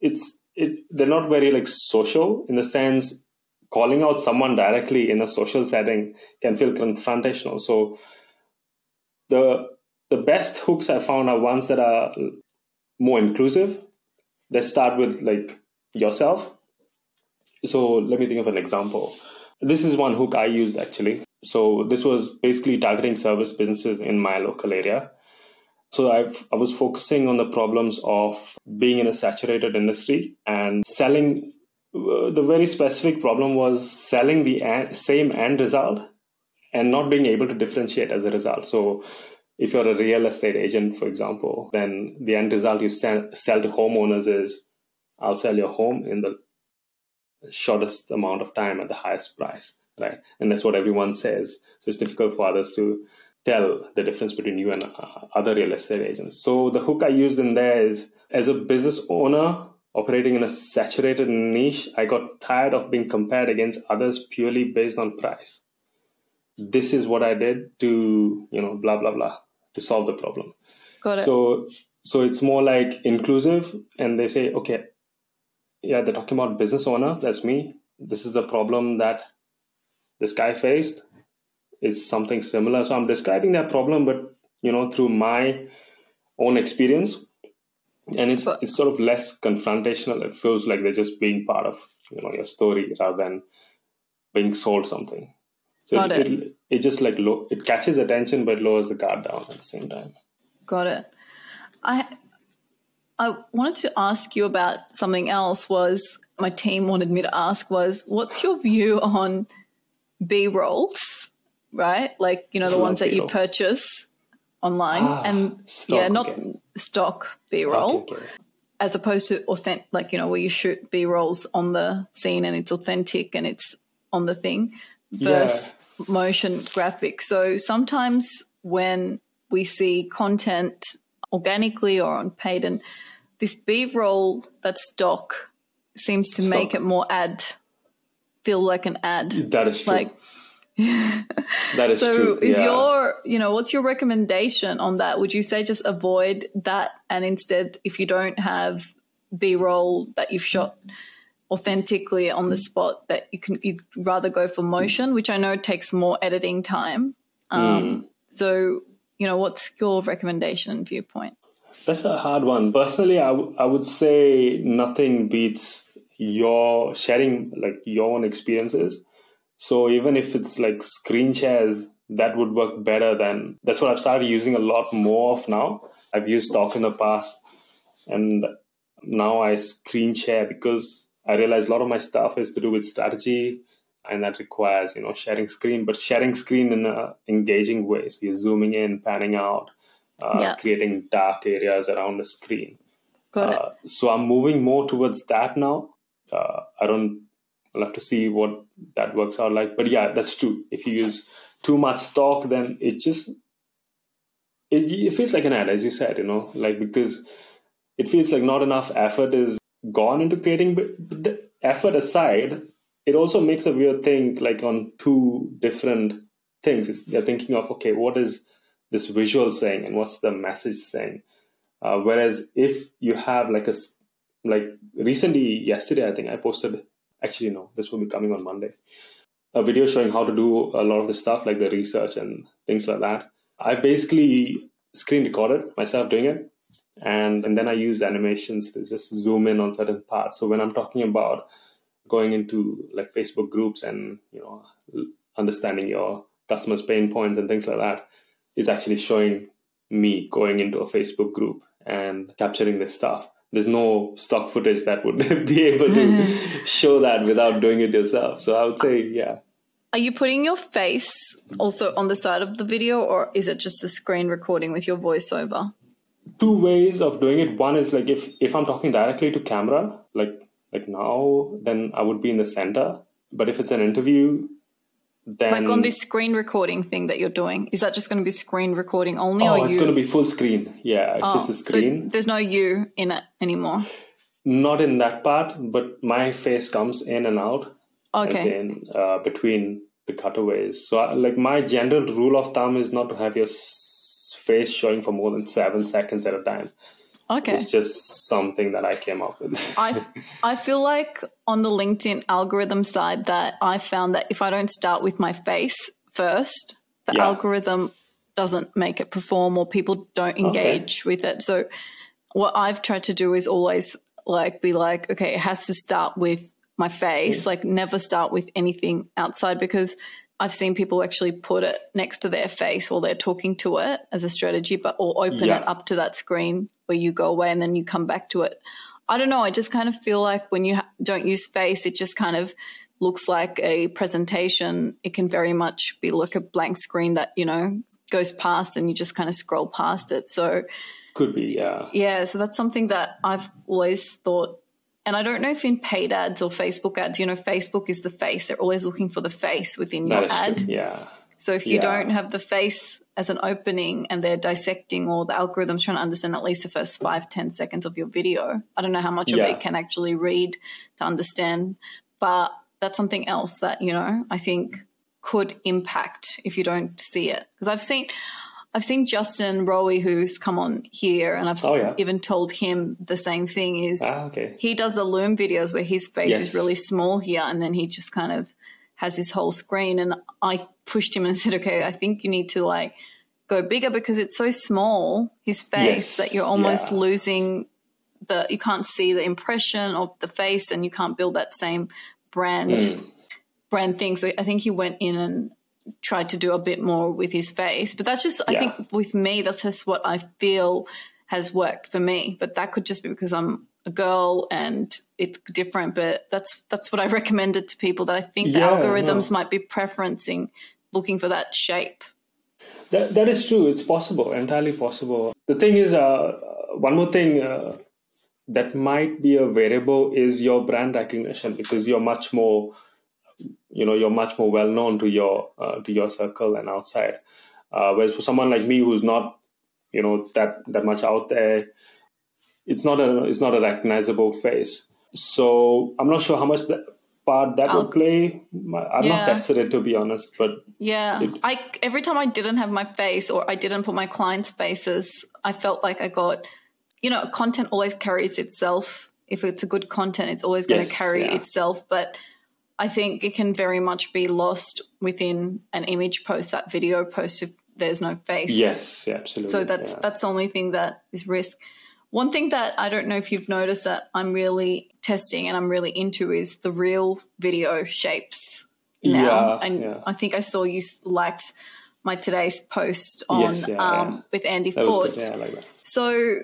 it's it. They're not very like social in the sense calling out someone directly in a social setting can feel confrontational. So, the the best hooks I found are ones that are more inclusive. That start with like yourself. So let me think of an example. This is one hook I used actually. So this was basically targeting service businesses in my local area. So I've, I was focusing on the problems of being in a saturated industry and selling. Uh, the very specific problem was selling the same end result and not being able to differentiate as a result. So if you're a real estate agent, for example, then the end result you sell, sell to homeowners is I'll sell your home in the shortest amount of time at the highest price, right? And that's what everyone says. So it's difficult for others to tell the difference between you and uh, other real estate agents. So the hook I used in there is as a business owner operating in a saturated niche, I got tired of being compared against others purely based on price. This is what I did to, you know, blah blah blah to solve the problem. Got it. So so it's more like inclusive and they say, okay, yeah, they're talking about business owner, that's me. This is the problem that this guy faced is something similar. So I'm describing that problem, but you know, through my own experience. And it's it's sort of less confrontational. It feels like they're just being part of, you know, your story rather than being sold something. So got it, it. it, it just like low, it catches attention but lowers the guard down at the same time. Got it. I I wanted to ask you about something else was my team wanted me to ask was what's your view on B rolls, right? Like, you know, the ones that you purchase online ah, and stock, yeah, not okay. stock B roll. Okay, okay. As opposed to authentic, like, you know, where you shoot B rolls on the scene and it's authentic and it's on the thing versus yeah. motion graphic. So sometimes when we see content organically or on paid and this B roll that's doc seems to stock. make it more ad feel like an ad. That is true. Like (laughs) that is so true. is yeah. your you know what's your recommendation on that? Would you say just avoid that and instead if you don't have B roll that you've shot authentically on the spot that you can you rather go for motion, which I know takes more editing time. Um, mm. So you know what's your recommendation and viewpoint? That's a hard one. Personally, I, w- I would say nothing beats your sharing like your own experiences. So even if it's like screen shares, that would work better than that's what I've started using a lot more of now. I've used Talk in the past and now I screen share because I realize a lot of my stuff is to do with strategy and that requires, you know, sharing screen, but sharing screen in an engaging way. So you're zooming in, panning out, uh, yeah. creating dark areas around the screen. Got uh, it. So I'm moving more towards that now. Uh, I don't. I'll have to see what that works out like. But yeah, that's true. If you use too much stock, then it just it, it feels like an ad, as you said. You know, like because it feels like not enough effort is gone into creating. But the effort aside, it also makes a weird thing like on two different things. It's, they're thinking of okay, what is this visual saying and what's the message saying. Uh, whereas if you have like a like recently yesterday, I think I posted actually no, this will be coming on Monday. A video showing how to do a lot of the stuff like the research and things like that. I basically screen recorded myself doing it, and and then I use animations to just zoom in on certain parts. So when I'm talking about going into like Facebook groups and you know understanding your customers' pain points and things like that, is actually showing me going into a Facebook group and capturing this stuff. There's no stock footage that would (laughs) be able to (laughs) show that without doing it yourself. So I would say, yeah. Are you putting your face also on the side of the video, or is it just a screen recording with your voiceover? Two ways of doing it. One is like if if I'm talking directly to camera, like like now, then I would be in the center. But if it's an interview, then like on this screen recording thing that you're doing is that just going to be screen recording only oh or it's you... going to be full screen. Yeah it's oh, just a screen so there's no you in it anymore? Not in that part but my face comes in and out okay. in, uh, between the cutaways. So like my general rule of thumb is not to have your face showing for more than seven seconds at a time Okay. It's just something that I came up with. (laughs) I I feel like on the LinkedIn algorithm side that I found that if I don't start with my face first, the yeah. algorithm doesn't make it perform or people don't engage okay. with it. So what I've tried to do is always like be like, okay, it has to start with my face, mm. like never start with anything outside because I've seen people actually put it next to their face while they're talking to it as a strategy, but or open Yeah. it up to that screen where you go away and then you come back to it. I don't know. I just kind of feel like when you ha- don't use space, it just kind of looks like a presentation. It can very much be like a blank screen that you know goes past, and you just kind of scroll past it. So Could be, yeah. yeah, so that's something that I've always thought. And I don't know if in paid ads or Facebook ads, you know, Facebook is the face. They're always looking for the face within That your ad. true. Yeah. So if you Yeah. don't have the face as an opening and they're dissecting or the algorithm's trying to understand at least the first five, ten seconds of your video, I don't know how much of it can actually read to understand. But that's something else that, you know, I think could impact if you don't see it. Because I've seen I've seen Justin Rowe who's come on here and I've Oh, yeah. even told him the same thing is Ah, okay. he does the loom videos where his face Yes. is really small here and then he just kind of has his whole screen and i pushed him and said okay i think you need to like go bigger because it's so small his face Yes, that you're almost yeah. losing the you can't see the impression of the face and you can't build that same brand Mm. brand thing. So i think he went in and tried to do a bit more with his face. But that's just i think with me that's just what i feel has worked for me. But that could just be because i'm a girl and it's different but that's that's what i (laughs) recommended to people that i think the Yeah, algorithms no. might be preferencing looking for that shape That, that is true. It's possible, entirely possible. The thing is, uh, one more thing uh, that might be a variable is your brand recognition because you're much more, you know, you're much more well known to your uh, to your circle and outside. Uh, whereas for someone like me who's not, you know, that that much out there, it's not a it's not a recognizable face. So I'm not sure how much that part that I'll- would play. I've Yeah. not tested it to be honest, but Yeah, It- I every time I didn't have my face or I didn't put my clients' faces, I felt like I got, you know, content always carries itself. If it's a good content, it's always going to Yes, carry yeah. itself. But I think it can very much be lost within an image post, that video post, if there's no face. yes, absolutely. So that's yeah. that's the only thing that is risk. One thing that I don't know if you've noticed that I'm really testing and I'm really into is the real video shapes now. Yeah, and yeah. I think I saw you liked my today's post on Yes, yeah, um, with Andy That Ford. good. Like. So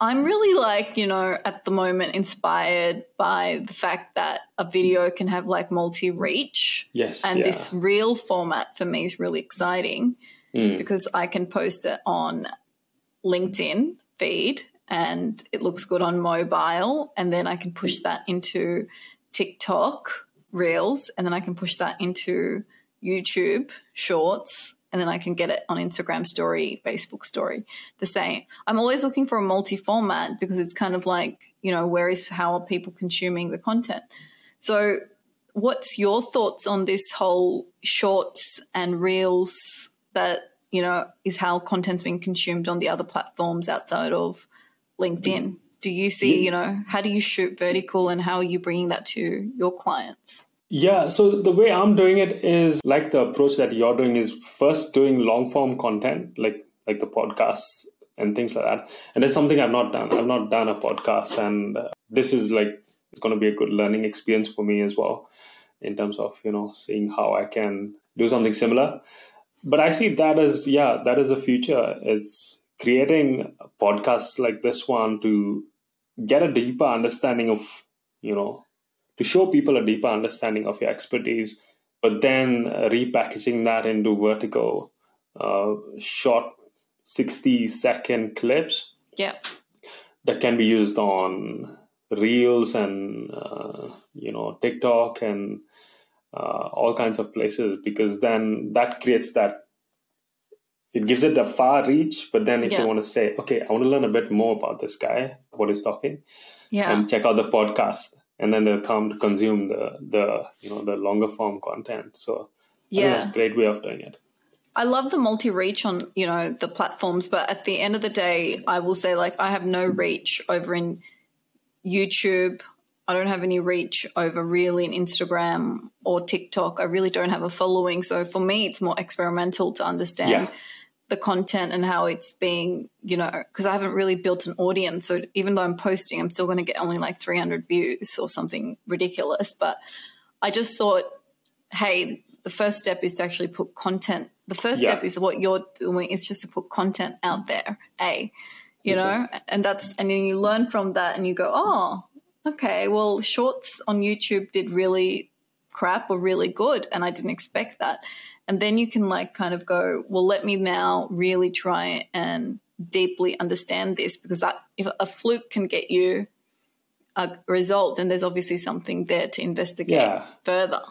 I'm really like, you know, at the moment inspired by the fact that a video can have like multi reach. Yes, And this real format for me is really exciting Mm. because I can post it on LinkedIn feed and it looks good on mobile. And then I can push that into TikTok Reels and then I can push that into YouTube Shorts. And then I can get it on Instagram story, Facebook story, the same. I'm always looking for a multi format because it's kind of like, you know, where is how are people consuming the content? So, what's your thoughts on this whole shorts and reels that you know is how content's being consumed on the other platforms outside of linkedin do you see you know how do you shoot vertical and how are you bringing that to your clients Yeah, so the way I'm doing it is like the approach that you're doing is first doing long form content, like like the podcasts and things like that. And that's something I've not done. I've not done a podcast, and uh, this is like it's going to be a good learning experience for me as well, in terms of you know seeing how I can do something similar. But I see that as yeah, that is the future. It's creating podcasts like this one to get a deeper understanding of you know to show people a deeper understanding of your expertise, but then repackaging that into vertical, uh, short 60 second clips yeah that can be used on Reels and, uh, you know, TikTok and uh, all kinds of places because then that creates that. It gives it a far reach, but then if Yeah. they want to say, okay, I want to learn a bit more about this guy, what he's talking, yeah and check out the podcast and then they'll come to consume the the you know the longer form content so yeah that's a great way of doing it I love the multi reach on, you know, the platforms, but at the end of the day, I will say like I have no reach over in YouTube. I don't have any reach over really in Instagram or TikTok. I really don't have a following. So for me, it's more experimental to understand Yeah. The content and how it's being, you know, because I haven't really built an audience. So even though I'm posting, I'm still going to get only like 300 views or something ridiculous. But I just thought, hey, the first step is to actually put content. The first Yeah. step is what you're doing is just to put content out there. A, you know, and that's and then you learn from that, and you go, oh, okay, well, shorts on YouTube did really crap or really good, and I didn't expect that. And then you can like kind of go, well, let me now really try and deeply understand this because that if a fluke can get you a result, then there's obviously something there to investigate Yeah. further.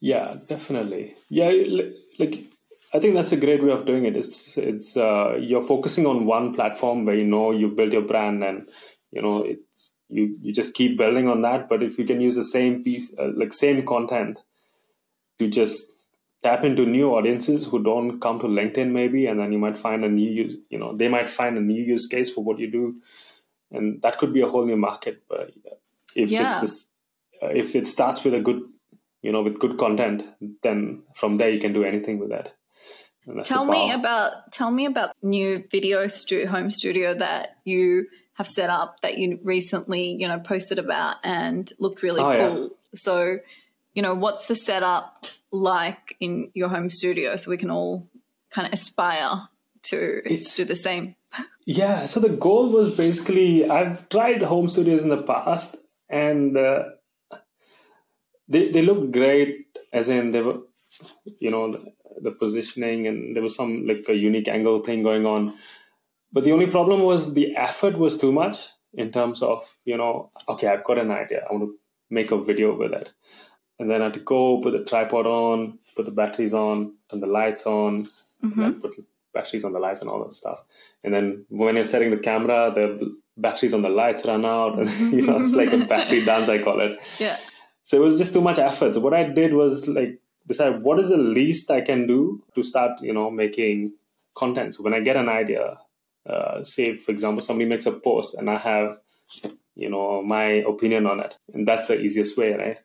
Yeah, definitely. Yeah, like I think that's a great way of doing it. It's it's uh, you're focusing on one platform where you know you build your brand and you know it's you you just keep building on that. But if you can use the same piece, uh, like same content, to just tap into new audiences who don't come to LinkedIn maybe, and then you might find a new use. You know, they might find a new use case for what you do, and that could be a whole new market. But if Yeah. it's this, uh, if it starts with a good you know with good content then from there you can do anything with that And that's the Tell me about tell me about new video stu- home studio that you have set up that you recently you know posted about and looked really Oh, yeah. cool. So, you know, what's the setup like in your home studio so we can all kind of aspire to It's- do the same? yeah so the goal was basically i've tried home studios in the past and uh, they they look great as in they were you know the, the positioning and there was some like a unique angle thing going on. But the only problem was the effort was too much in terms of you know okay i've got an idea. I want to make a video with it and then i had to go put the tripod on put the batteries on turn the lights on and then put batteries on the lights and all that stuff and then when you're setting the camera the batteries on the lights run out and (laughs) you know it's like a battery (laughs) dance i call it Yeah. so it was just too much effort. So what I did was like decide what is the least I can do to start, you know, making content. So when I get an idea, uh, say for example somebody makes a post and I have, you know, my opinion on it, and that's the easiest way, right?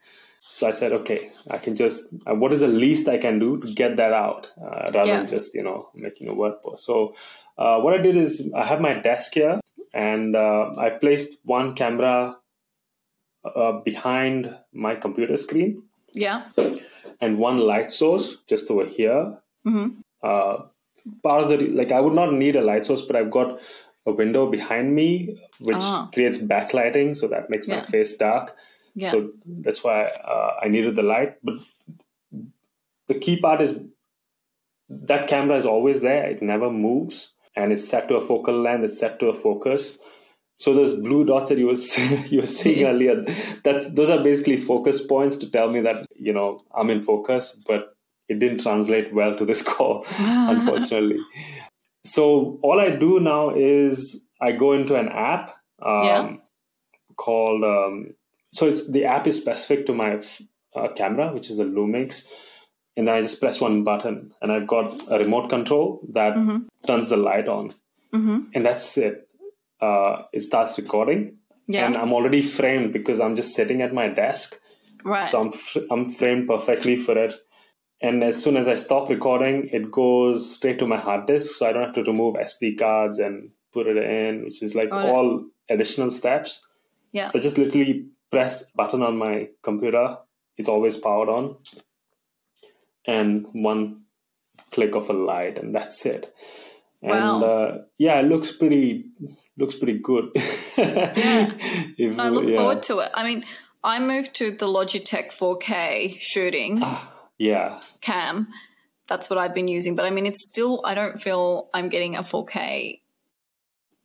So I said, okay, I can just uh, what is the least I can do to get that out, uh, rather Yeah. than just you know making a word post. So uh, what I did is I have my desk here, and uh, I placed one camera uh, behind my computer screen Yeah. and one light source just over here. Mhm. Uh, part of the like I would not need a light source, but I've got a window behind me which Ah. creates backlighting, so that makes my face dark. Yeah. So that's why uh, I needed the light. But the key part is that camera is always there; it never moves, and it's set to a focal length. It's set to a focus. So those blue dots that you were (laughs) you were seeing Yeah. earlier, that's those are basically focus points to tell me that you know I'm in focus, but it didn't translate well to this (laughs) call, (laughs) unfortunately. So all I do now is I go into an app um, Yeah. called. Um, so it's the app is specific to my uh, camera, which is a Lumix, and then I just press one button, and I've got a remote control that turns the light on, Mhm. and that's it. Uh, it starts recording, Yeah. and I'm already framed because I'm just sitting at my desk. right. So I'm fr- I'm framed perfectly for it. And as soon as I stop recording, it goes straight to my hard disk, so I don't have to remove SD cards and put it in, which is like it. all additional steps. yeah. So I just literally press button on my computer. It's always powered on, and one click of a light, and that's it. And Wow. uh, yeah, it looks pretty looks pretty good. (laughs) Yeah. If- I look yeah. forward to it. I mean, I moved to the Logitech 4K shooting Ah, Yeah, cam. That's what I've been using. But I mean, it's still, I don't feel I'm getting a 4K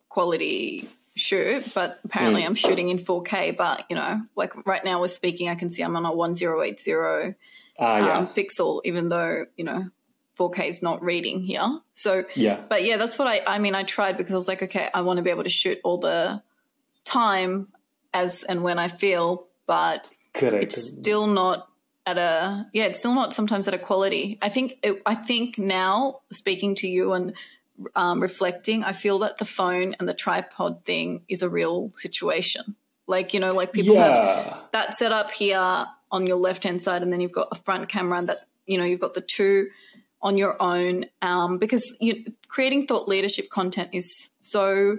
quality shoot, but apparently Mm. I'm shooting in 4K. But, you know, like right now we're speaking, I can see I'm on a 1080 ah, yeah, um, pixel, even though, you know, 4K is not reading here. So, yeah. but yeah, that's what I, I mean, I tried because I was like, okay, I want to be able to shoot all the time as and when I feel, but Correct. it's still not at a yeah it's still not sometimes at a quality i think it, i think now speaking to you and um, reflecting i feel that the phone and the tripod thing is a real situation like you know like people have that set up here on your left hand side and then you've got a front camera and that you know you've got the two on your own um, because you, creating thought leadership content is so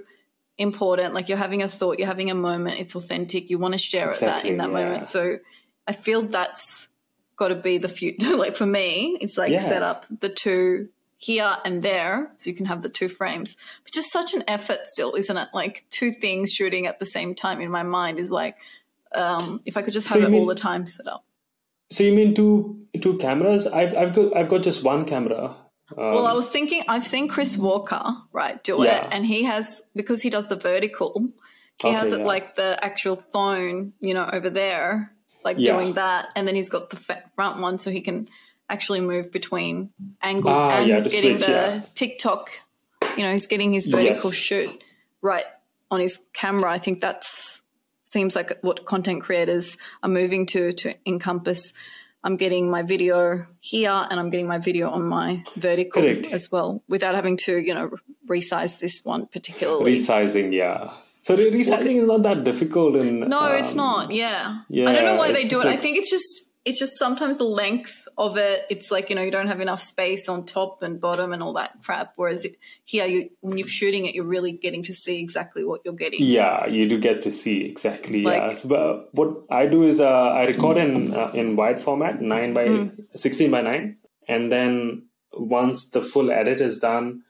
important like you're having a thought you're having a moment it's authentic you want to share it that in that yeah. moment so i feel that's got to be the future. (laughs) like for me, it's like Yeah. set up the two here and there, so you can have the two frames. But just such an effort, still, isn't it? Like two things shooting at the same time in my mind is like, um, if I could just have you it all the time set up. So you mean two two cameras? I've I've got I've got just one camera. Um, Well, I was thinking, I've seen Chris Walker, right, do Yeah. it, and he has because he does the vertical, he has it yeah. like the actual phone, you know, over there, like Yeah. doing that, and then he's got the front one, so he can actually move between angles, Ah, and yeah, he's getting switch, the yeah. TikTok, you know, he's getting his vertical Yes. shoot right on his camera. I think that's seems like what content creators are moving to to encompass. I'm getting my video here and I'm getting my video on my vertical Correct. as well without having to, you know, resize this one particularly. resizing, yeah. So re- resizing is not that difficult in no, it's um, not. Yeah. yeah, I don't know why they do it. I think it's just it's just sometimes the length of it. It's like, you know, you don't have enough space on top and bottom and all that crap. Whereas it, here, you when you're shooting it, you're really getting to see exactly what you're getting. Yeah, you do get to see exactly. Like- yeah, So, but what I do is uh, I record in uh, in wide format, nine by Mm. sixteen by nine, and then once the full edit is done,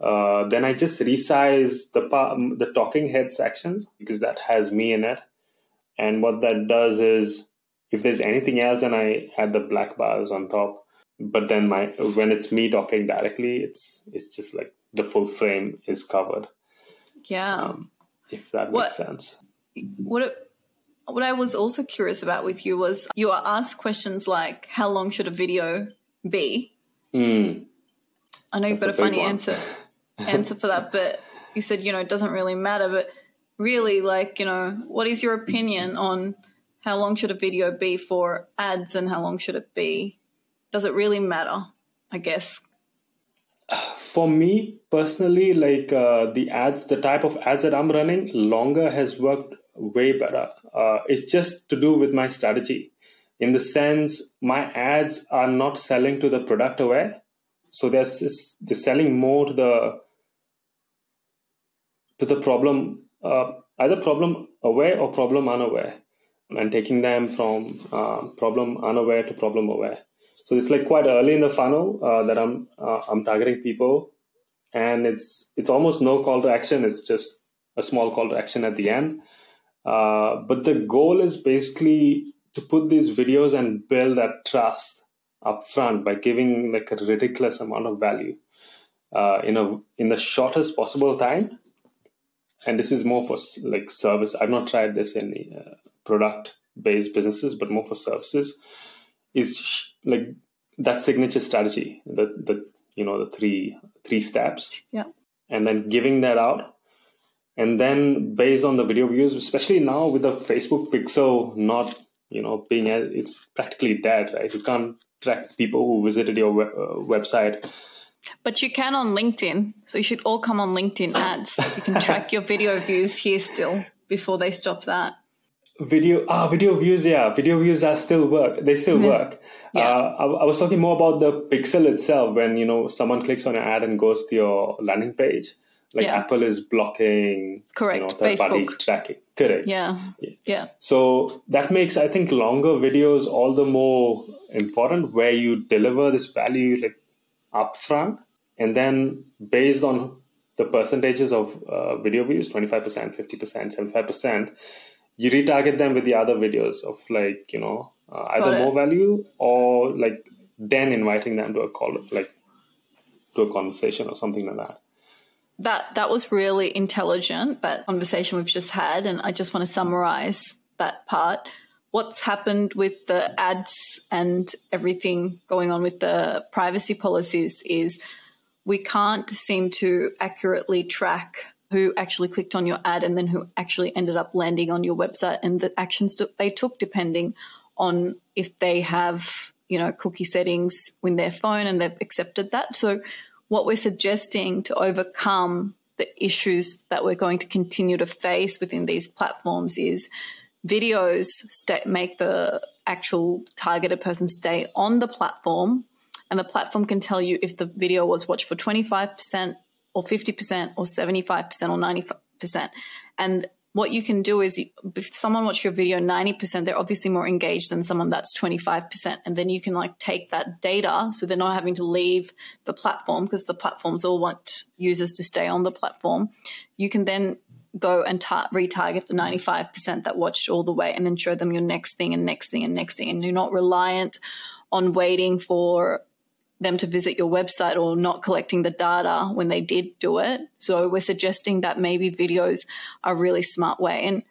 uh, then I just resize the pa- the talking head sections because that has me in it, and what that does is if there's anything else, then I add the black bars on top. But then my when it's me talking directly, it's it's just like the full frame is covered Yeah. um, if that What- makes sense. what it, what I was also curious about with you was you are asked questions like how long should a video be? Mm, I know you've got a a funny one. answer (laughs) answer for that, but you said you know it doesn't really matter. But really, like you know, what is your opinion on how long should a video be for ads and how long should it be? Does it really matter? I guess. for me personally, like uh, the ads, the type of ads that I'm running, longer has worked way better. Uh, it's just to do with my strategy. In the sense, my ads are not selling to the product aware, so they're, they're selling more to the to the problem, uh, either problem aware or problem unaware, and taking them from uh, problem unaware to problem aware. So it's like quite early in the funnel uh, that I'm uh, I'm targeting people, and it's it's almost no call to action. It's just a small call to action at the end. Uh, but the goal is basically to put these videos and build that trust up front by giving like a ridiculous amount of value uh, in a in the shortest possible time. And this is more for like service. I've not tried this in uh, product based businesses, but more for services. Is like that signature strategy. The the you know the three three steps Yeah. and then giving that out and then based on the video views especially now with the facebook pixel not you know being it's practically dead right you can't track people who visited your uh, website But you can on LinkedIn, so you should all come on LinkedIn ads. You can track your video views here still before they stop that. Video ah video views yeah video views are still work they still Yeah. work Yeah. uh, I, I was talking more about the pixel itself when you know someone clicks on an ad and goes to your landing page like Yeah. apple is blocking Correct, you know, third party Facebook. tracking correct Yeah. Yeah. So that makes, I think, longer videos all the more important where you deliver this value like upfront and then based on the percentages of uh, video views 25%, 50%, 75%, you retarget them with the other videos of like, you know, uh, either more value or like then inviting them to a call, like to a conversation or something like that. That that was really intelligent. That conversation we've just had, and I just want to summarize that part. What's happened with the ads and everything going on with the privacy policies is we can't seem to accurately track who actually clicked on your ad and then who actually ended up landing on your website. And the actions they took depending on if they have you know cookie settings in their phone and they've accepted that. So what we're suggesting to overcome the issues that we're going to continue to face within these platforms is videos sta make the actual targeted person stay on the platform. And the platform can tell you if the video was watched for 25% or 50% or 75% or 95% and what you can do is if someone watched your video 90% they're obviously more engaged than someone that's 25% and then you can like take that data so they're not having to leave the platform because the platforms all want users to stay on the platform. You can then go and tar- retarget the 95% that watched all the way and then show them your next thing and next thing and next thing. And you're not reliant on waiting for them to visit your website or not collecting the data when they did do it. So we're suggesting that maybe videos are a really smart way. And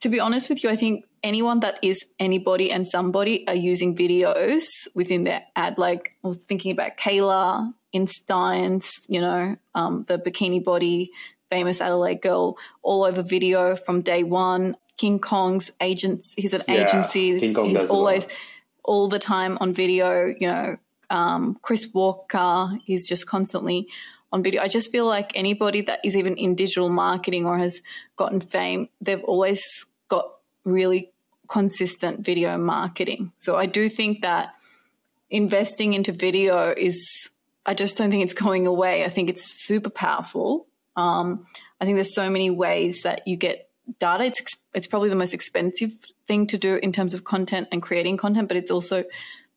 to be honest with you, I think anyone that is anybody and somebody are using videos within their ad. Like I was thinking about Kayla Itsines, you know, um, the bikini body, famous Adelaide girl, all over video from day one. King Kong's agents, he's an yeah, agency. King Kong he's always all the time on video, you know, um, Chris Walker is just constantly on video. I just feel like anybody that is even in digital marketing or has gotten fame, they've always got really consistent video marketing. So I do think that investing into video is, I just don't think it's going away. I think it's super powerful. Um, I think there's so many ways that you get data. It's it's probably the most expensive thing to do in terms of content and creating content, but it's also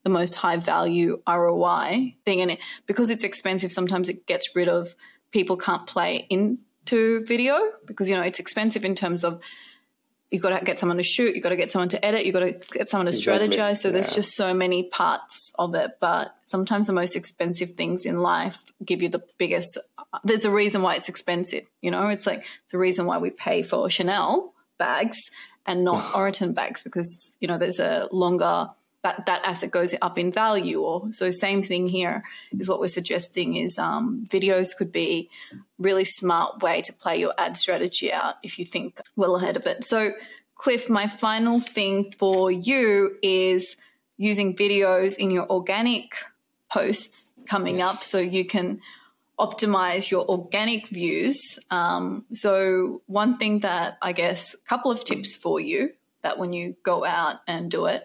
the most high value ROI thing. And it, because it's expensive, sometimes it gets rid of people can't play into video because, you know, it's expensive in terms of you've got to get someone to shoot, you've got to get someone to edit, you've got to get someone to exactly. strategize. So yeah. there's just so many parts of it. But sometimes the most expensive things in life give you the biggest. There's a reason why it's expensive. You know, it's like the reason why we pay for Chanel bags and not (laughs) Oroton bags because, you know, there's a longer that that asset goes up in value or so same thing here is what we're suggesting is um, videos could be really smart way to play your ad strategy out if you think well ahead of it so cliff my final thing for you is using videos in your organic posts coming yes. up so you can optimize your organic views um, so one thing that i guess a couple of tips for you that when you go out and do it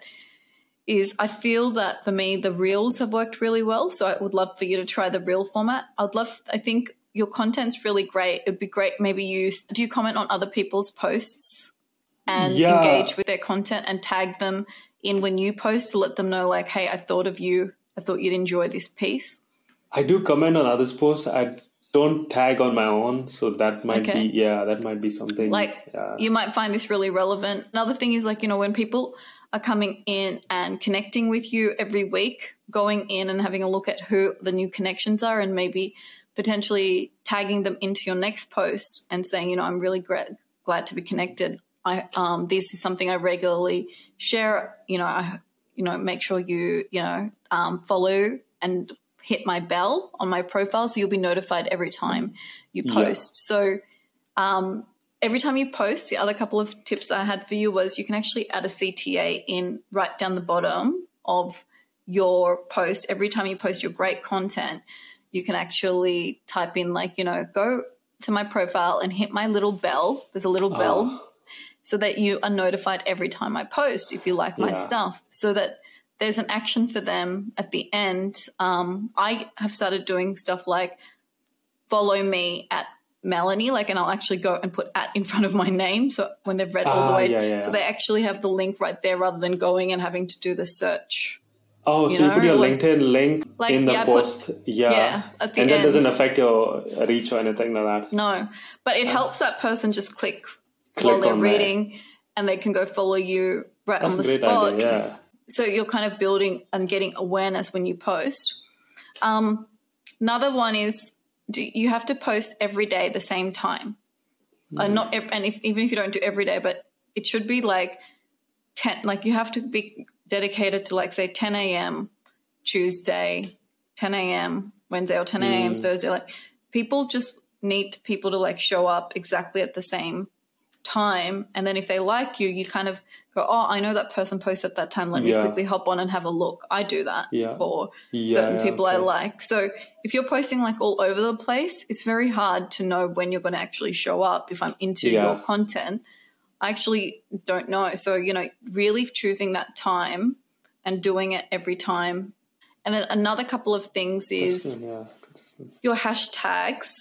is I feel that for me the reels have worked really well. So I would love for you to try the reel format. I'd love I think your content's really great. It'd be great maybe you do you comment on other people's posts and yeah. engage with their content and tag them in when you post to let them know like, hey, I thought of you. I thought you'd enjoy this piece. I do comment on others' posts. I don't tag on my own, so that might okay. be yeah, that might be something. Like yeah. you might find this really relevant. Another thing is like you know when people are coming in and connecting with you every week, going in and having a look at who the new connections are and maybe potentially tagging them into your next post and saying, you know, I'm really gra- glad to be connected. I um, this is something I regularly share. You know, I you know make sure you you know um, follow and hit my bell on my profile so you'll be notified every time you post. Yeah. So um, every time you post, the other couple of tips I had for you was you can actually add a CTA in right down the bottom of your post. Every time you post your great content, you can actually type in, like, you know, go to my profile and hit my little bell. There's a little oh. bell so that you are notified every time I post if you like my yeah. stuff, so that there's an action for them at the end. Um, I have started doing stuff like follow me at Melanie, like, and I'll actually go and put at in front of my name. So when they've read all the ah, way, yeah, yeah. so they actually have the link right there rather than going and having to do the search. Oh, you so know? you put your like, LinkedIn link like, in the yeah, post. Put, yeah. yeah and that doesn't affect your reach or anything like that. No, but it helps that person just click, click while they're reading there. and they can go follow you right That's on the spot. Idea, yeah. So you're kind of building and getting awareness when you post. Um, another one is do you have to post every day the same time? Mm. Uh, not ev- and if, even if you don't do every day, but it should be like ten. Like you have to be dedicated to like say 10 a.m. Tuesday, 10 a.m. Wednesday, or 10 a.m. Mm. Thursday. Like people just need people to like show up exactly at the same time and then if they like you you kind of go oh i know that person posts at that time. Let yeah. me quickly hop on and have a look. I do that yeah. for yeah, certain people okay. i like. So if you're posting like all over the place it's very hard to know when you're going to actually show up if i'm into your content. I actually don't know. So you know really choosing that time and doing it every time. And then another couple of things is your hashtags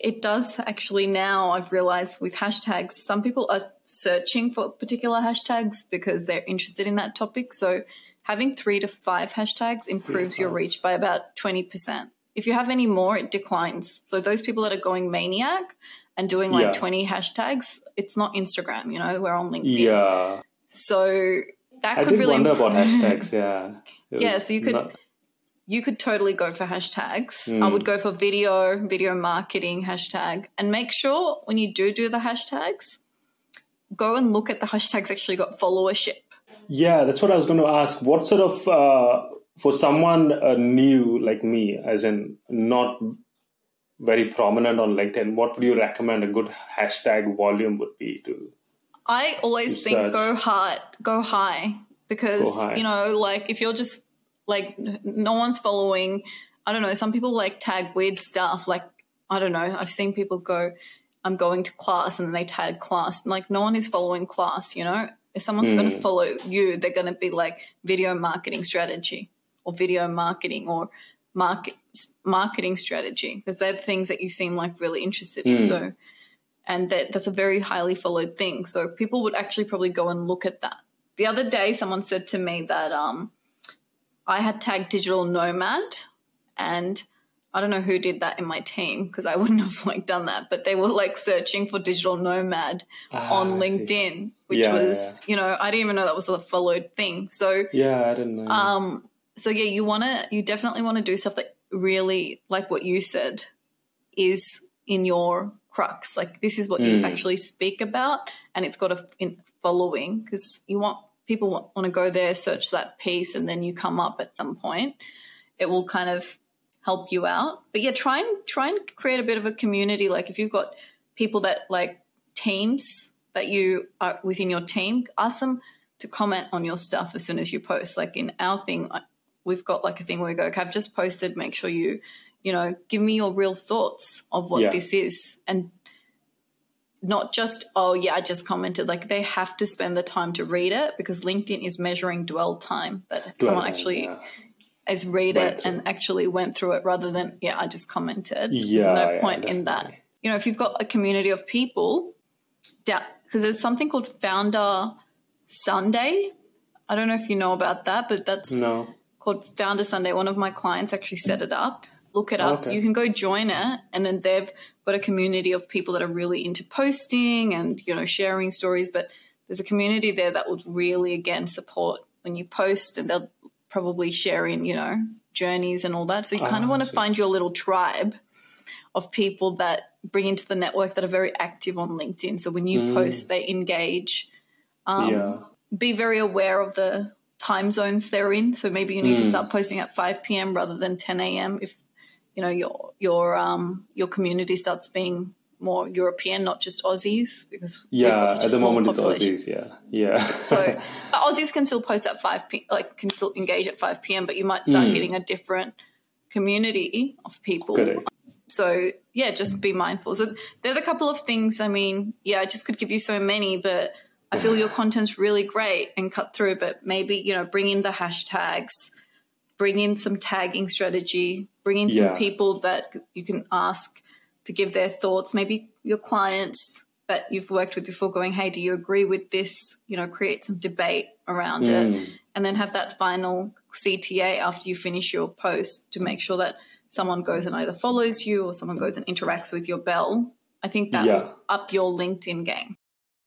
it does actually now i've realized with hashtags some people are searching for particular hashtags because they're interested in that topic so having three to five hashtags improves your reach by about 20% if you have any more it declines so those people that are going maniac and doing like Yeah. 20 hashtags it's not instagram you know we're on linkedin Yeah. so that I could really wonder about (laughs) hashtags. Yeah. It Yeah, so you could- not- you could totally go for hashtags. I Mm. would go for video, video marketing hashtag, and make sure when you do do the hashtags, go and look at the hashtags actually got followership. Yeah, that's what I was going to ask. What sort of uh, for someone uh, new like me, as in not very prominent on LinkedIn, what would you recommend a good hashtag volume would be to? I always You think search. go hard, go high, because Go high. you know, like if you're just like no one's following. I don't know. Some people like tag weird stuff. Like I don't know. I've seen people go, "I'm going to class," and then they tag class. Like no one is following class. You know, if someone's going to Hmm. follow you, they're going to be like video marketing strategy or video marketing or market marketing strategy because they're the things that you seem like really interested in. Hmm. So and that that's a very highly followed thing. So people would actually probably go and look at that. The other day, someone said to me that um, I had tagged digital nomad, and I don't know who did that in my team because I wouldn't (laughs) have like done that, but they were like searching for digital nomad Ah, on. LinkedIn, which Yeah, was you know I didn't even know that was a followed thing. So Yeah, I didn't know. um, so yeah, you want to, you definitely want to do stuff that really, like what you said, is in your crux. Like this is what you Mm. actually speak about, and it's got a in following because you want people want, want to go there, search that piece, and then you come up at some point. It will kind of help you out. But yeah, try and try and create a bit of a community. Like if you've got people that like teams that you are within your team, ask them to comment on your stuff as soon as you post. Like in our thing, we've got like a thing where we go, okay, I've just posted, make sure you, you know, give me your real thoughts of what Yeah. this is. And not just, oh, yeah, I just commented. Like they have to spend the time to read it because LinkedIn is measuring dwell time that someone Right, actually yeah. has read Went it through. and actually went through it rather than, yeah, I just commented. There's no yeah, point in that. You know, if you've got a community of people, because there's something called Founder Sunday. I don't know if you know about that, but that's No. called Founder Sunday. One of my clients actually set it up. Look it up. Okay. You can go join it, and then they've got a community of people that are really into posting and you know sharing stories. But there's a community there that would really again support when you post, and they'll probably share in you know journeys and all that. So you kind of Ah, want to find your little tribe of people that bring into the network that are very active on LinkedIn. So when you Mm. post, they engage um, yeah. be very aware of the time zones they're in. So maybe you need to Mm. start posting at 5 p.m. rather than 10 a.m. if you know your your um your community starts being more European, not just Aussies, because Yeah. At the moment, it's. Aussies. Yeah. Yeah. So (laughs) Aussies can still post at 5 p. Like can still engage at 5 p.m. But you might start Mm. getting a different community of people. Correct. So yeah, just be mindful. So they're the couple of things. I mean, yeah, I just could give you so many, but I feel your content's really great and cut through. But maybe you know, bring in the hashtags, bring in some tagging strategy, bring in some people that you can ask to give their thoughts. Maybe your clients that you've worked with before, going, "Hey, do you agree with this?" You know, create some debate around it Mm. and then have that final CTA after you finish your post to make sure that someone goes and either follows you or someone goes and interacts with your bell. I think that Yeah. will up your LinkedIn game.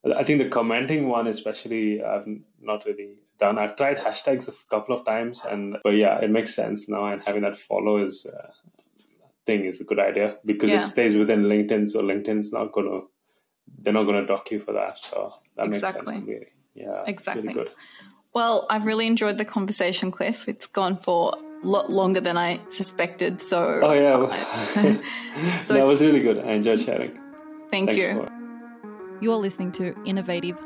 I think the commenting one, especially, I've not really done. I've tried hashtags a couple of times, and but yeah, it makes sense now. And having that follow is uh, thing is a good idea because Yeah. it stays within LinkedIn, so LinkedIn's not gonna they're not gonna dock you for that. So that makes sense Exactly. completely. Yeah, Exactly. really good. Well, I've really enjoyed the conversation, Cliff. It's gone for a lot longer than I suspected. So Oh yeah, (laughs) (laughs) So- that was really good. I enjoyed sharing. thank Thanks you. for You're listening to Innovative